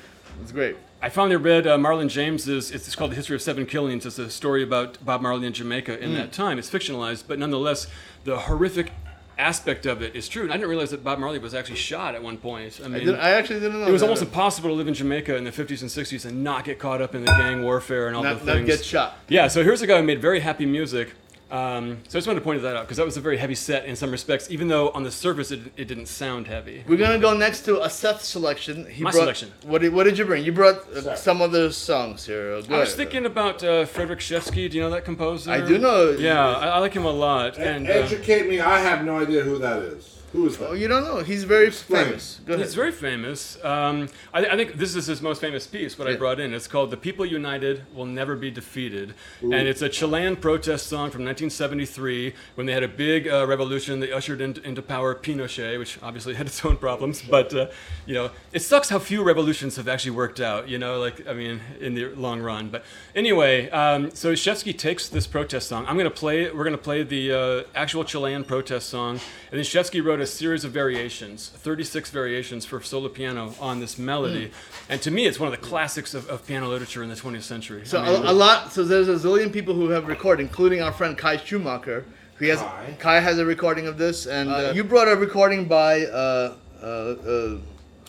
it's great. I finally read uh, Marlon James's. It's, it's called The History of Seven Killings. It's a story about Bob Marley in Jamaica in Hmm. that time. It's fictionalized, but nonetheless, the horrific aspect of it is true. And I didn't realize that Bob Marley was actually shot at one point. I I, mean, did, I actually didn't know. it was almost impossible to live in Jamaica in the 50s and 60s and not get caught up in the gang warfare and all not, the not things. get shot. Yeah, so here's a guy who made very happy music. Um, so I just wanted to point that out because that was a very heavy set in some respects, even though on the surface it, it didn't sound heavy. We're gonna go next to a Seth selection. He My brought, selection. What did, what did you bring? You brought uh, some of the songs here. Go I was ahead. thinking about uh, Frederic Rzewski. Do you know that composer? I do know- Yeah, I, I like him a lot. And uh, Educate me. I have no idea who that is. Who is that? Oh, you don't know? He's very Explain. famous. Go ahead. he's very famous. Um, I, I think this is his most famous piece. What I brought in. It's called "The People United Will Never Be Defeated," and it's a Chilean protest song from 1973 when they had a big uh, revolution. They ushered in, into power Pinochet, which obviously had its own problems. But uh, you know, it sucks how few revolutions have actually worked out. You know, like I mean, in the long run. But anyway, um, so Rzewski takes this protest song. I'm going to play. We're going to play the uh, actual Chilean protest song, and then Rzewski wrote a series of variations, 36 variations for solo piano on this melody. And to me, it's one of the classics of, of piano literature in the 20th century. So I mean, a, a lot. So there's a zillion people who have recorded, including our friend Kai Schumacher. He has Kai? Kai has a recording of this, and uh, you brought a recording by uh, uh, uh,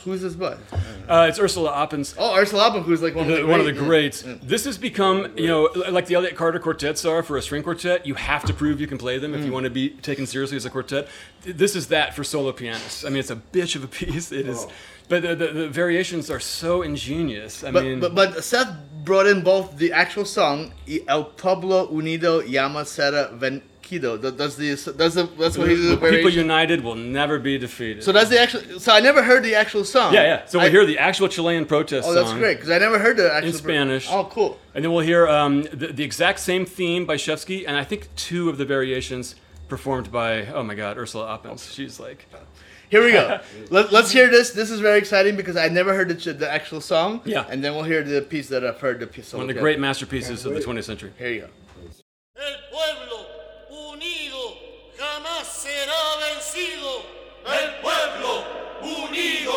who's this by? uh, it's Ursula Oppens. Oh, Ursula Oppen, who's like one of the- one of the great- greats. This has become, you know, like the Elliott Carter quartets are for a string quartet. You have to prove you can play them Mm. if you want to be taken seriously as a quartet. This is that for solo pianists. I mean, it's a bitch of a piece. It is, but the, the, the variations are so ingenious. I But, mean, but but Seth brought in both the actual song El Pueblo Unido Jamás Será Vencido. That- That's the that's the that's what he did. the the people variation. united will never be defeated. So that's the actual. So I never heard the actual song. yeah, yeah. So I- we'll hear the actual Chilean protest Oh, that's song. great because I never heard the actual in Spanish. Oh, cool. And then we'll hear um, the, the exact same theme by Rzewski, and I think two of the variations performed by, oh my God, Ursula Oppens. She's like, Here we go. Let, let's hear this. This is very exciting because I never heard the, the actual song. Yeah. And then we'll hear the piece that I've heard the piece. one of the great masterpieces of the 20th century. Here you go. El pueblo unido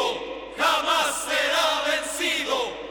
jamás será vencido.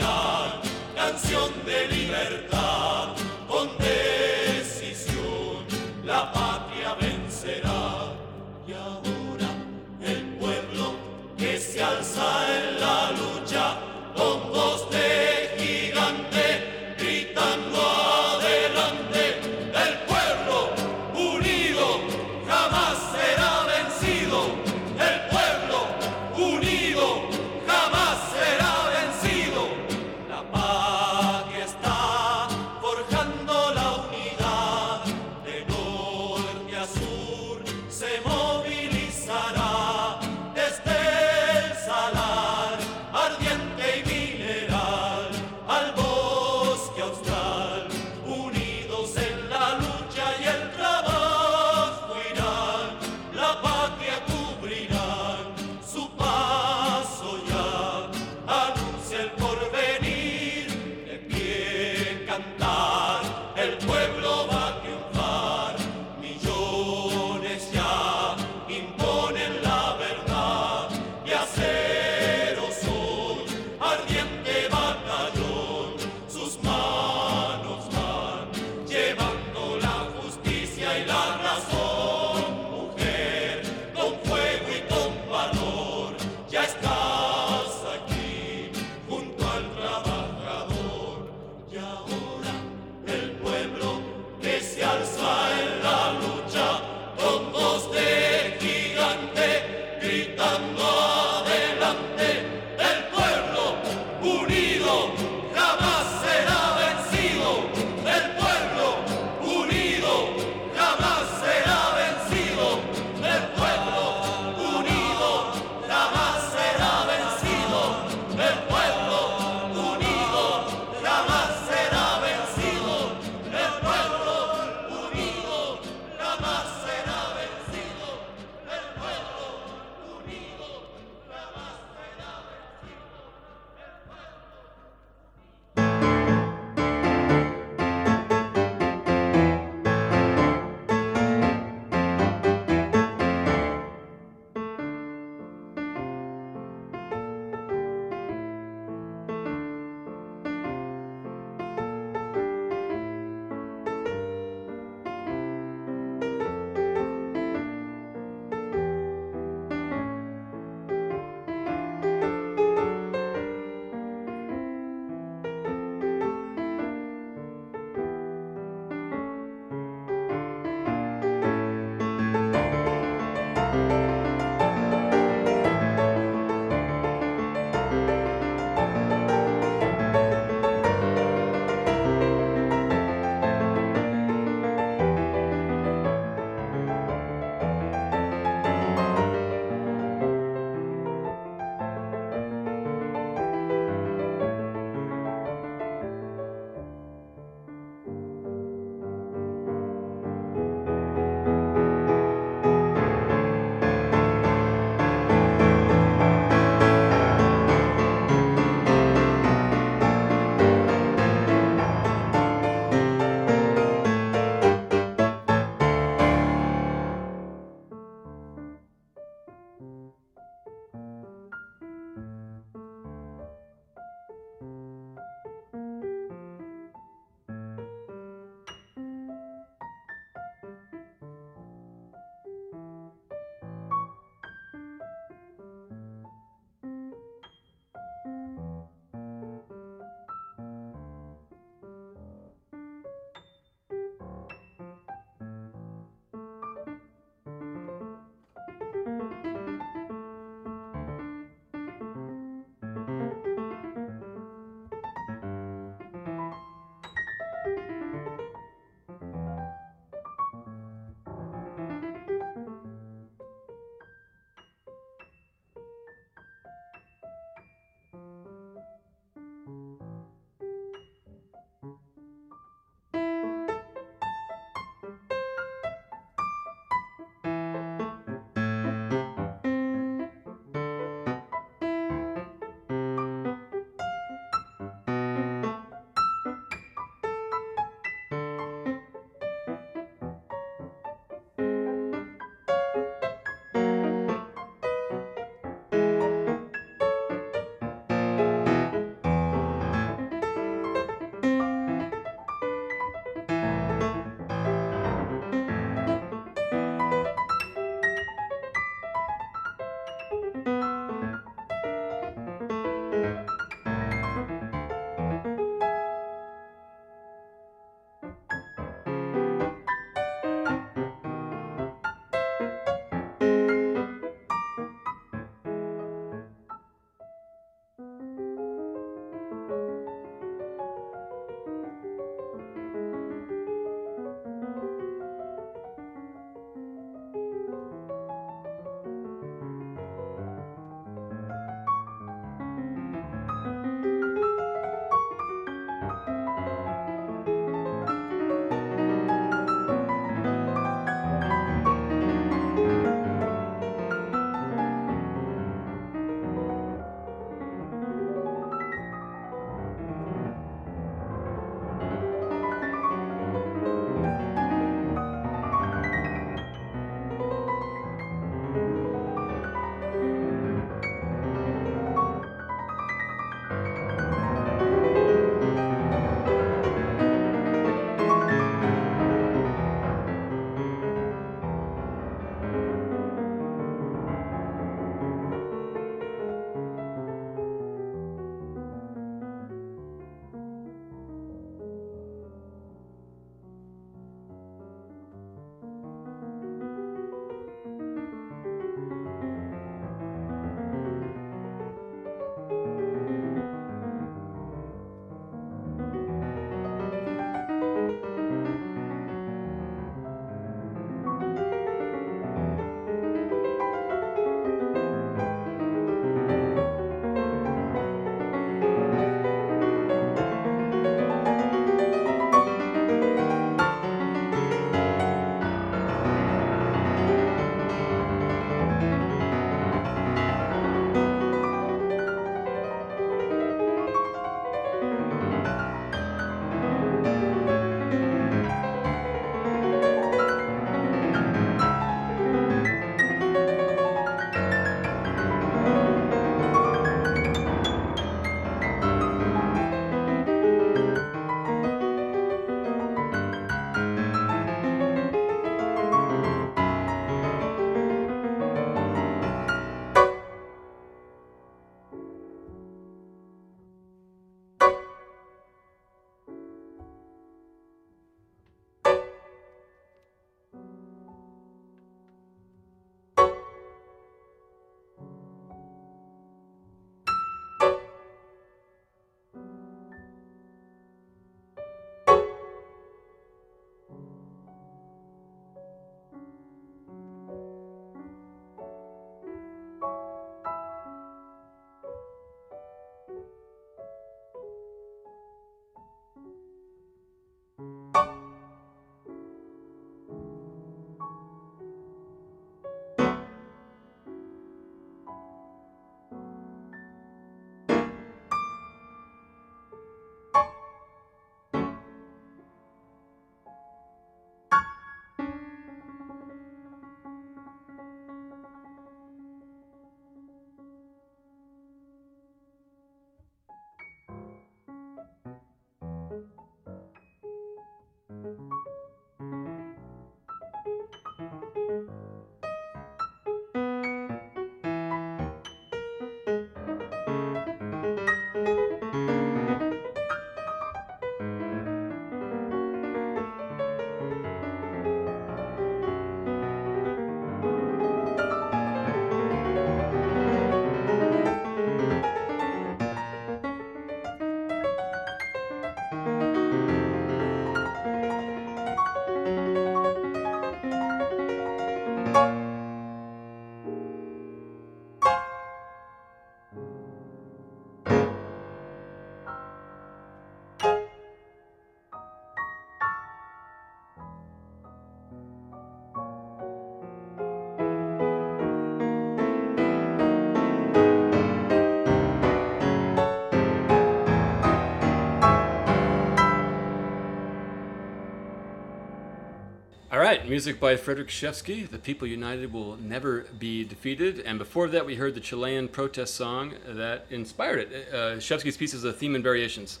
Right, music by Frederic Rzewski. The people united will never be defeated. And before that, we heard the Chilean protest song that inspired it. Uh, Rzewski's piece is a theme and variations,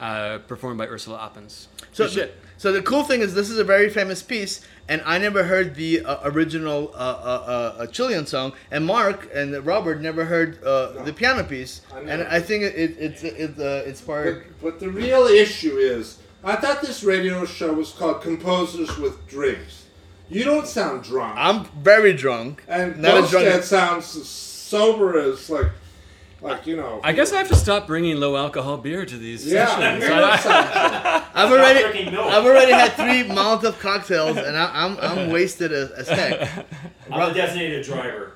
uh, performed by Ursula Oppens. So, Good shit. so the cool thing is, this is a very famous piece, and I never heard the uh, original uh, uh, uh, Chilean song, and Mark and Robert never heard uh, the piano piece, I and I think it, it, it's it, uh, inspired. But, but the real issue is, I thought this radio show was called Composers with Drinks. You don't sound drunk. I'm very drunk, and not as drunk. Sounds as sober as like, like you know. I guess I have to stop bringing low alcohol beer to these Yeah, sessions. you don't sound drunk. I've already. I've already had three Molotov cocktails, and I, I'm I'm wasted as, as heck. I'm the designated driver.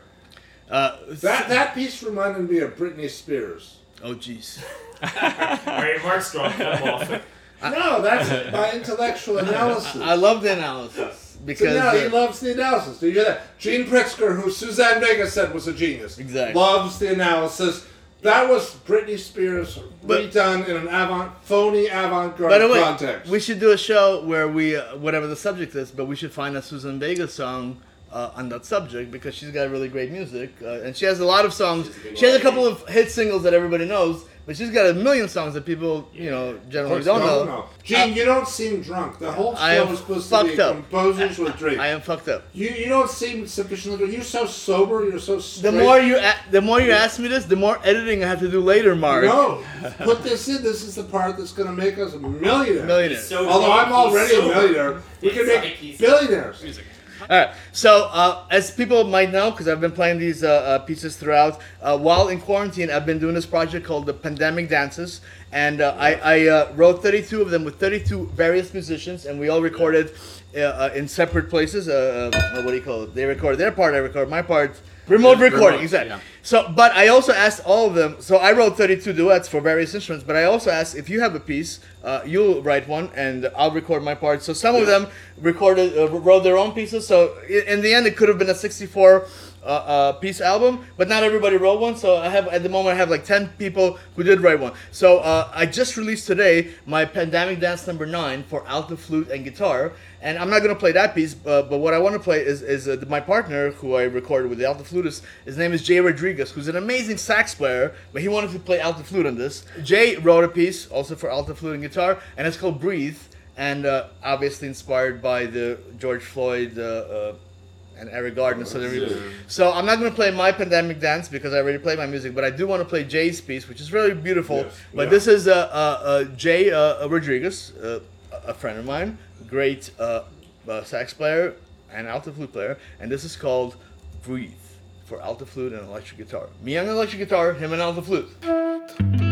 Uh, That that piece reminded me of Britney Spears. oh jeez. All right, Mark's drunk. Cut him off. No, that's my intellectual analysis. I love the analysis So because now he loves the analysis. Do you hear that? Gene Pritsker, who Suzanne Vega said was a genius, Exactly. loves the analysis. That was Britney Spears But- redone in an avant, phony avant-garde way, context. we should do a show where we, uh, whatever the subject is, but we should find a Suzanne Vega song uh, on that subject because she's got really great music uh, and she has a lot of songs. She has a couple of hit singles that everybody knows, but she's got a million songs that people, you know, generally don't know. Gene, uh, you don't seem drunk. The whole I show am is supposed to be fucked up. composers with drink. I am fucked up. You you don't seem sufficiently drunk. You're so sober. You're so The straight. more you, a- the more you ask me this, the more editing I have to do later, Mark. No, put this in. This is the part that's going to make us millionaires. Millionaires. So Although drunk, I'm already he's a sober. millionaire, we can It's like make he's- billionaires. All right. So, uh, as people might know, because I've been playing these uh, uh, pieces throughout, uh, while in quarantine, I've been doing this project called the Pandemic Dances, and uh, I, I wrote 32 of them with 32 various musicians, and we all recorded in separate places. What do you call it? They record their part, I record my part. Remote Yeah, recording, remote, exactly. yeah. So, but I also asked all of them. So I wrote 32 duets for various instruments, but I also asked if you have a piece, uh, you'll write one, and I'll record my part. So some of them recorded, uh, wrote their own pieces. So in the end, it could have been a 64 uh, uh, piece album, but not everybody wrote one. So I have at the moment I have like 10 people who did write one. So uh, I just released today my Pandemic Dance number nine for alto flute and guitar. And I'm not gonna play that piece, uh, but what I want to play is is uh, my partner who I recorded with the alto flutist. His name is Jay Rodriguez, who's an amazing sax player, but he wanted to play alto flute on this. Jay wrote a piece also for alto flute and guitar, and it's called Breathe, and uh, obviously inspired by the George Floyd. Uh, uh, and Eric Gardner, so so I'm not gonna play my pandemic dance because I already played my music, but I do want to play Jay's piece, which is really beautiful. Yes, But yeah. this is uh, uh, uh, Jay uh, Rodriguez, uh, a friend of mine, great uh, uh, sax player and alto flute player, and this is called Breathe for alto flute and electric guitar. Me on electric guitar, him on alto flute.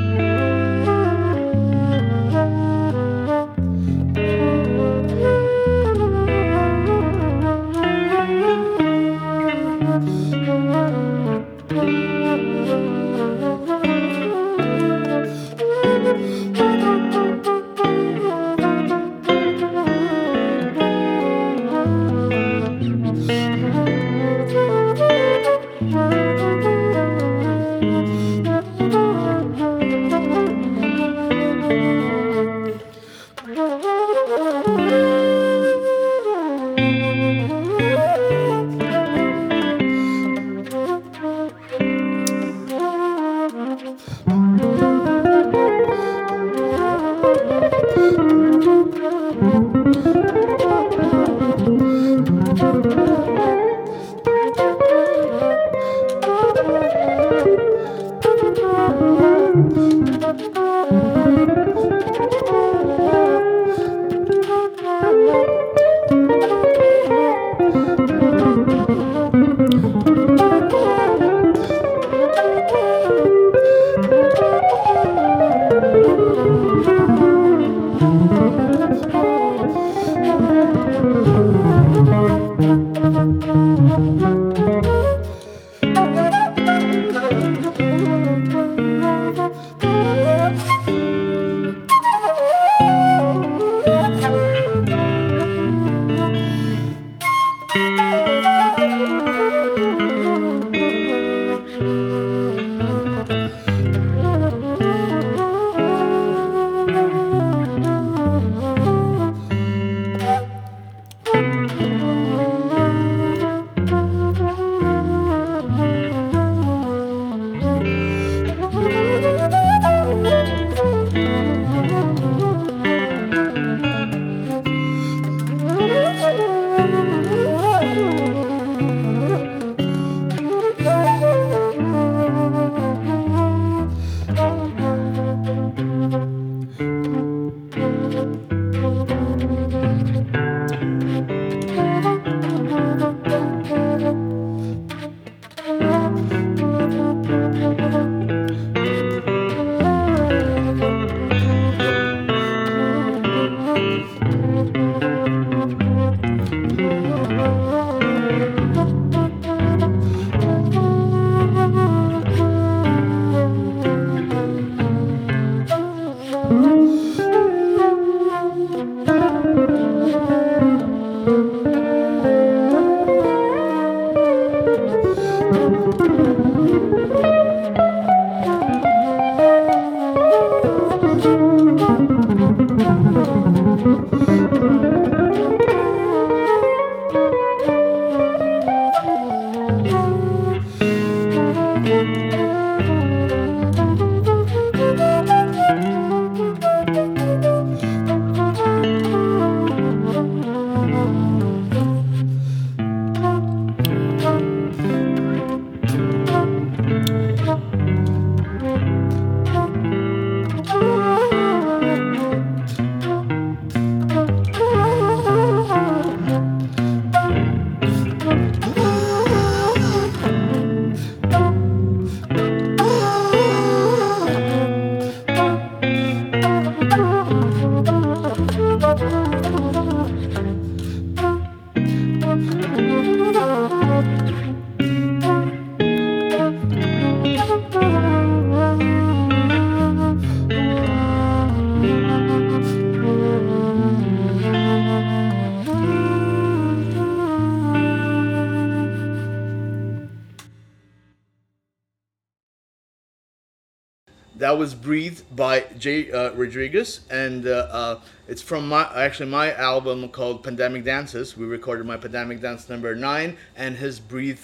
Was breathed by Jay uh, Rodriguez, and uh, uh, it's from my actually my album called Pandemic Dances. We recorded my Pandemic Dance number nine, and his breathe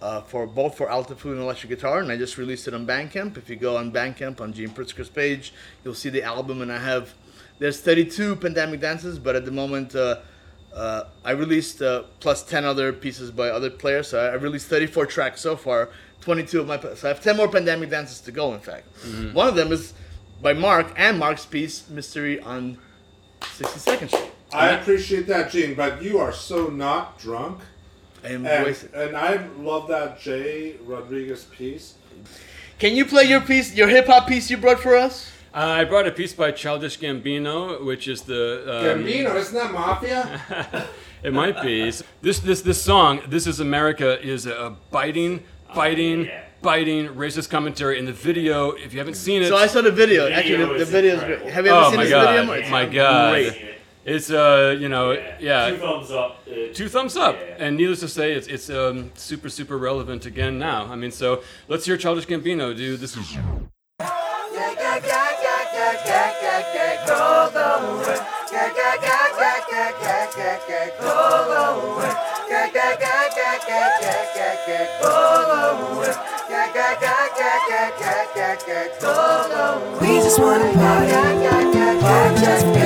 uh, for both for Alto Flute and electric guitar, and I just released it on Bandcamp. If you go on Bandcamp on Gene Pritsker's page, you'll see the album, and I have there's 32 Pandemic Dances, but at the moment. Uh, I released uh, plus 10 other pieces by other players, so I released 34 tracks so far. 22 of my, so I have 10 more pandemic dances to go. In fact, one of them is by Mark and Mark's piece, Mystery on 62nd Street. I appreciate that, Gene, but you are so not drunk. I am And, wasted. and I love that Jay Rodriguez piece. Can you play your piece, your hip hop piece you brought for us? Uh, I brought a piece by Childish Gambino, which is the um, Gambino, isn't that mafia? It might be. This this this song, "This Is America," is a biting, biting, yeah. biting racist commentary. In the video, if you haven't seen it, So I saw the video. The Actually, video the, the video is great. Have you ever oh seen my this god, video? It's my god, Great. it's uh you know Two yeah. thumbs up. uh, Two thumbs up, Yeah. and needless to say, it's it's um, super super relevant again now. I mean, so let's hear Childish Gambino do this. We just wanna party, party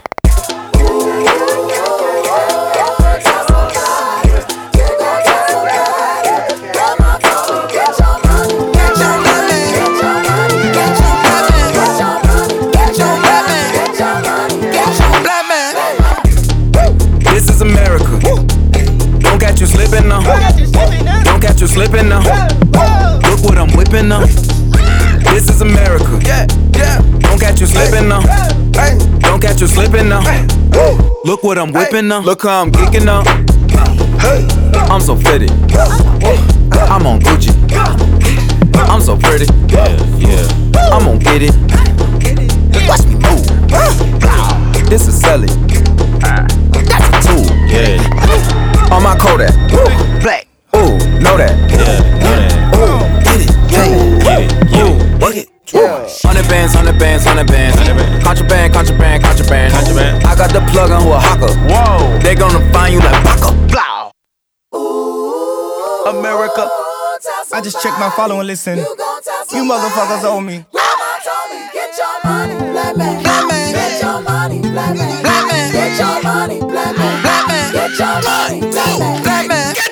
you slipping now. Look what I'm whipping now. This is America. Yeah, yeah. Don't catch you slipping now. Don't catch you slipping now. Look what I'm whipping now. Look how I'm geeking now. I'm so fitted. I'm on Gucci. I'm so pretty. Yeah. I'm gonna get it. Watch me move. This is Sally. That's a tool. Yeah. On my Kodak. I just check my follow and listen. You motherfuckers owe me. Get your money, black man. Black man. Get your money, black man. Black man. Get your money, black man. Black man. Get your money, black man.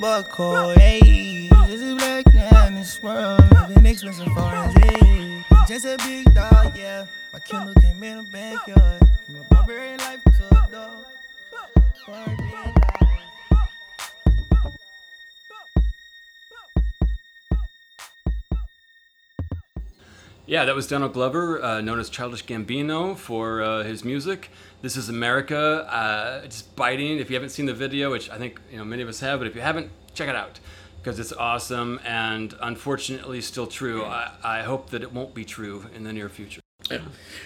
World. You just a a black man in this world. Living expensive foreign hey. Just a big dog, yeah. My Kindle came in the backyard. From a barbarian life to a dog. Barbarian life. Yeah, that was Donald Glover, uh, known as Childish Gambino, for uh, his music. This is America. Uh, it's biting. If you haven't seen the video, which I think you know many of us have, but if you haven't, check it out because it's awesome and unfortunately still true. I, I hope that it won't be true in the near future.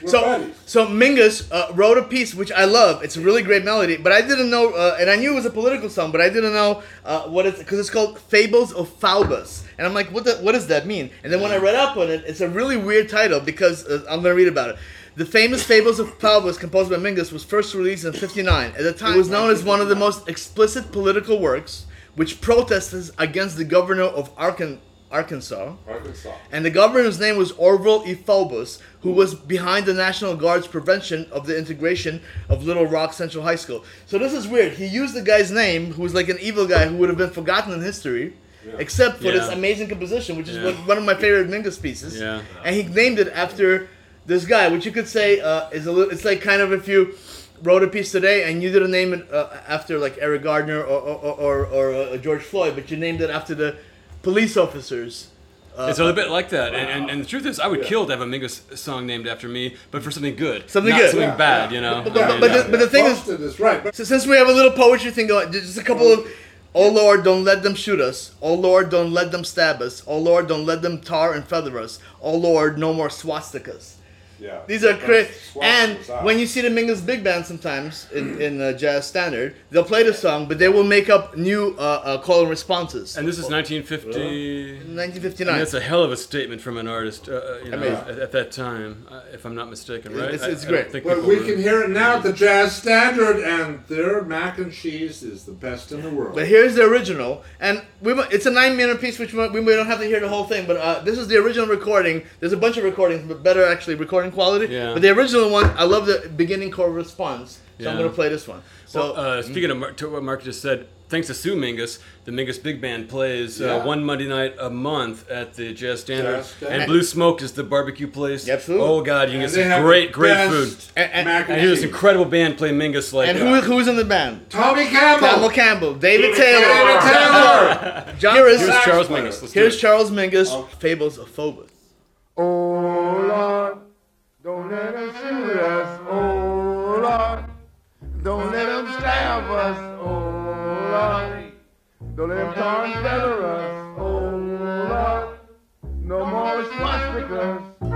So, so Mingus uh, wrote a piece which I love. It's a really great melody, but I didn't know, uh, and I knew it was a political song, but I didn't know uh, what it's because it's called "Fables of Faubus," and I'm like, what the, what does that mean? And then when I read up on it, it's a really weird title because uh, I'm gonna read about it. The famous Fables of Faubus, composed by Mingus, was first released in '59. At the time, it was known as one of the most explicit political works, which protested against the governor of Arkan- Arkansas. Arkansas. And the governor's name was Orval E. Faubus, who was behind the National Guard's prevention of the integration of Little Rock Central High School. So this is weird. He used the guy's name, who was like an evil guy who would have been forgotten in history, except for this amazing composition, which is Yeah. one, one of my favorite Mingus pieces. Yeah. And he named it after this guy, which you could say uh, is a little. It's like kind of if you wrote a piece today and you didn't name it uh, after like Eric Gardner or or, or, or uh, George Floyd, but you named it after the police officers. Uh, it's a little bit like that, and, and, and the truth is, I would kill to have a Mingus song named after me, but for something good, Something not good. something Yeah, bad, yeah. you know. But, but, I mean, but, the, but the thing is, Boston is right. So since we have a little poetry thing going, just a couple of, oh Lord, don't let them shoot us. Oh Lord, don't let them stab us. Oh Lord, don't let them tar and feather us. Oh Lord, no more swastikas. Yeah, These are great. Swap And when you see the Mingus Big Band sometimes in, in uh, jazz standard, they'll play the song, but they will make up new uh, uh, call and responses. and this is 1950. 1959. And that's a hell of a statement from an artist, uh, uh, you know, Amazing. at, at that time, uh, if I'm not mistaken, right? It's- it's I great. think But we really- can hear it now at the Jazz Standard, and their mac and cheese is the best in the world. But here's the original, and we it's a nine-minute piece, which we, we don't have to hear the whole thing. But uh, this is the original recording. There's a bunch of recordings, but better actually recording quality. Yeah. But the original one, I love the beginning chord response, so I'm gonna play this one. So Well, uh, speaking of Mar- to what Mark just said, thanks to Sue Mingus, the Mingus Big Band plays uh, one Monday night a month at the Jazz Standard, Jazz Standard. and Blue Smoke is the barbecue place. Absolutely. Oh God, you can And get some great, great food. And- and- mac and, And hear this incredible band play Mingus like. and uh, who, who's in the band? Tommy Campbell. Campbell Campbell, David, David Taylor, Taylor. John Taylor, John. Here is, here's Charles. Mingus. Let's do here's it. Charles Mingus, Fables of Faubus. Oh Lord, don't let them shoot us. Oh Lord, don't let them stab us. Oh Lord, don't let them feather us. Oh Lord, no more swastikas.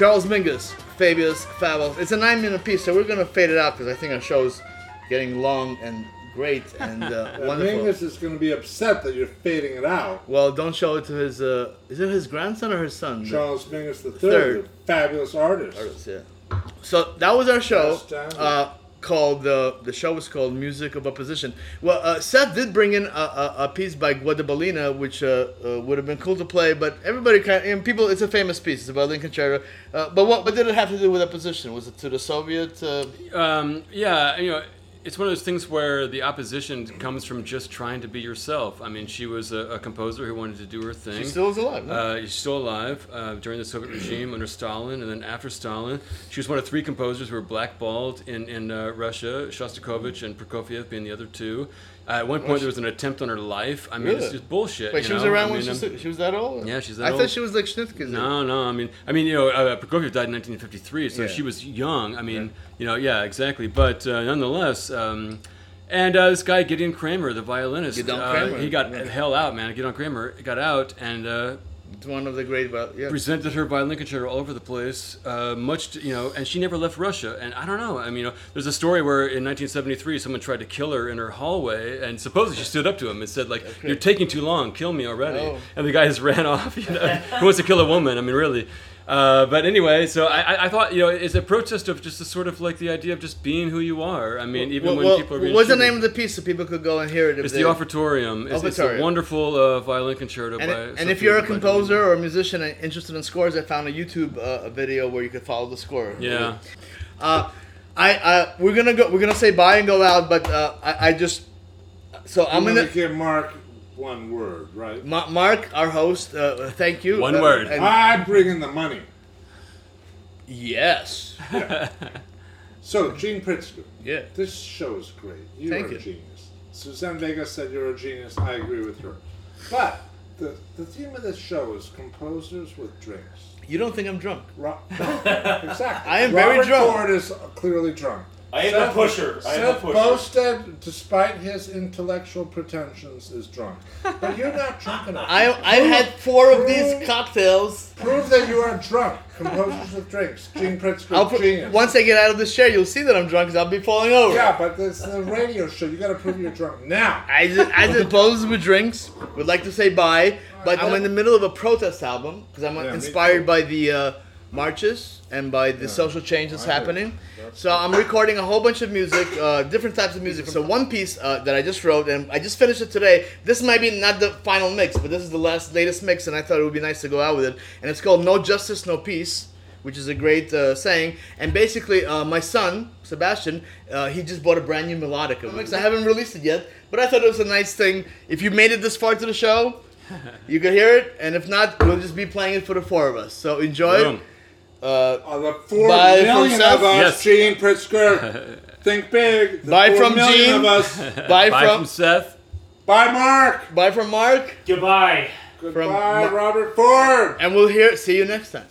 Charles Mingus, Fabius, Fabulous. It's a nine minute piece, so we're gonna fade it out because I think our show's getting long and great and uh, wonderful. Mingus is going to be upset that you're fading it out. Well, don't show it to his. Uh, is it his grandson or his son? Charles Mingus the Third. third, fabulous artist. Artist, yeah. So that was our show. Uh, called the the show was called Music of Opposition. Well, uh, Seth did bring in a, a, a piece by Gubaidulina, which uh, uh, would have been cool to play, but everybody kind of, and people. It's a famous piece. It's about Lincoln Concerto. Uh, but what? What did it have to do with opposition? Was it to the Soviet? Uh, Um, yeah, you know, it's one of those things where the opposition comes from just trying to be yourself. I mean, she was a, a composer who wanted to do her thing. She still is alive, no? Uh, she's still alive uh, during the Soviet regime under Stalin, and then after Stalin, she was one of three composers who were blackballed in in uh, Russia. Shostakovich and Prokofiev being the other two. Uh, at one point, there was an attempt on her life. I mean, it's just bullshit. Wait, you she was know? around I when mean, she was, she was that old? Yeah, she's that old. I old. thought she was like Schnittkes. No, no. I mean, I mean, you know, uh, Prokofiev died in 1953, so Yeah. she was young. I mean, you know, yeah, exactly. But uh, nonetheless, um, and uh, this guy Gidon Kremer, the violinist, Gideon uh, he got yeah. hell out, man. Gidon Kremer got out and. Uh, It's one of the great, but yeah. presented her violin concerto all over the place. Uh, much, to, you know, and she never left Russia. And I don't know. I mean, you know, there's a story where in 1973 someone tried to kill her in her hallway, and supposedly she stood up to him and said, like, "You're taking too long. Kill me already." Oh. And the guy just ran off. You know, who wants to kill a woman? I mean, really. Uh, but anyway, so I, I- I thought, you know, it's a protest of just the sort of like the idea of just being who you are. I mean, even Well, when well, people are being what's the name of the piece so people could go and hear it? If It's the Offertorium. It's, it's a wonderful uh, violin concerto And, by. and if you're a composer or a musician interested in scores, I found a YouTube uh, a video where you could follow the score. Yeah. Uh, I, I we're gonna go. We're gonna say bye and go out, but uh, I, I just so I'm I'm gonna. going to give Mark one word, right? Ma- Mark, our host, uh, thank you. One Uh, word. and- I bring in the money. yes. So, Gene Pritsker. Yeah. This show is great. You Thank are you. a genius. Suzanne Vega said you're a genius. I agree with her. But the, the theme of this show is composers with drinks. You don't think I'm drunk? Ro- exactly. I am very Robert drunk. Ford is clearly drunk. I am a pusher. I am a Seth pusher. Boustead, despite his intellectual pretensions, is drunk. But you're not drunk enough. I I had four of these cocktails. Prove that you are drunk. Composers of drinks. Gene Pritsker, pr- genius. once I get out of this chair, you'll see that I'm drunk because I'll be falling over. Yeah, but this is a radio show. You got to prove you're drunk now. I just, I just close with drinks. Would like to say bye, but I'm in the middle of a protest album because I'm Yeah, inspired by the uh, marches and by the social change that's I heard. happening. So I'm recording a whole bunch of music, uh, different types of music. So one piece uh, that I just wrote and I just finished it today. This might be not the final mix, but this is the last latest mix, and I thought it would be nice to go out with it. And it's called "No Justice, No Peace." Which is a great uh, saying, and basically, uh, my son Sebastian, uh, he just bought a brand new melodica mix. I haven't released it yet, but I thought it was a nice thing. If you made it this far to the show, you could hear it, and if not, we'll just be playing it for the four of us. So enjoy. Boom. Uh, On the four Bye from million Seth. of us, Yes. Gene Pritsker. Think big. The Bye four from Gene. of us. bye, Bye from, from Seth. Bye, Mark. bye from Mark, Goodbye. Goodbye, Mar- Robert Ford. and we'll hear. See you next time.